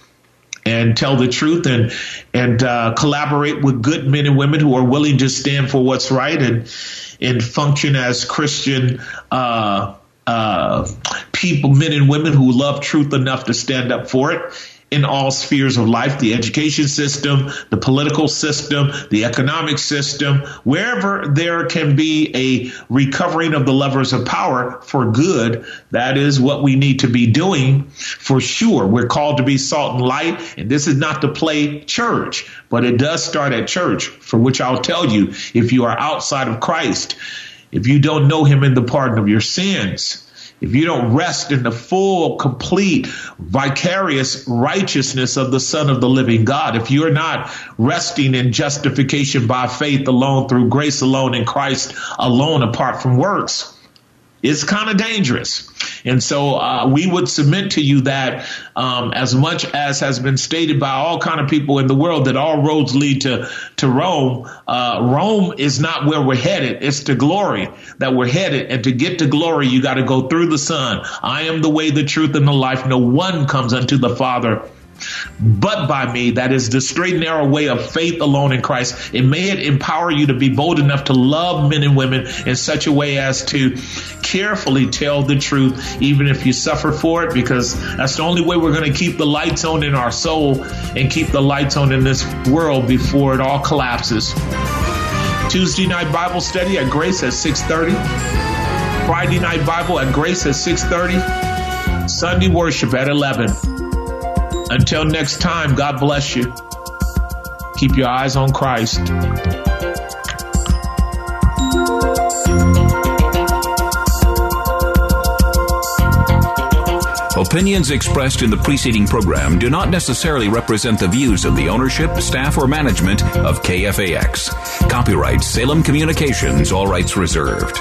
Speaker 1: and tell the truth and and uh, collaborate with good men and women who are willing to stand for what's right and and function as Christian uh, uh, people, men and women who love truth enough to stand up for it in all spheres of life the education system, the political system, the economic system, wherever there can be a recovering of the levers of power for good, that is what we need to be doing for sure. We're called to be salt and light, and this is not to play church, but it does start at church, for which I'll tell you if you are outside of Christ, if you don't know him in the pardon of your sins, if you don't rest in the full, complete, vicarious righteousness of the Son of the living God, if you're not resting in justification by faith alone, through grace alone, in Christ alone, apart from works, it's kind of dangerous. And so uh, we would submit to you that um, as much as has been stated by all kind of people in the world that all roads lead to to Rome, uh, Rome is not where we're headed. It's to glory that we're headed. And to get to glory, you got to go through the Son. I am the way, the truth, and the life. No one comes unto the Father but by me. That is the straight and narrow way of faith alone in Christ. And may it empower you to be bold enough to love men and women in such a way as to carefully tell the truth, even if you suffer for it, because that's the only way we're going to keep the lights on in our soul and keep the lights on in this world before it all collapses. Tuesday night Bible study at Grace at 6:30. Friday night Bible at Grace at 6:30. Sunday worship at 11. Until next time, God bless you. Keep your eyes on Christ.
Speaker 10: Opinions expressed in the preceding program do not necessarily represent the views of the ownership, staff, or management of KFAX. Copyright Salem Communications, all rights reserved.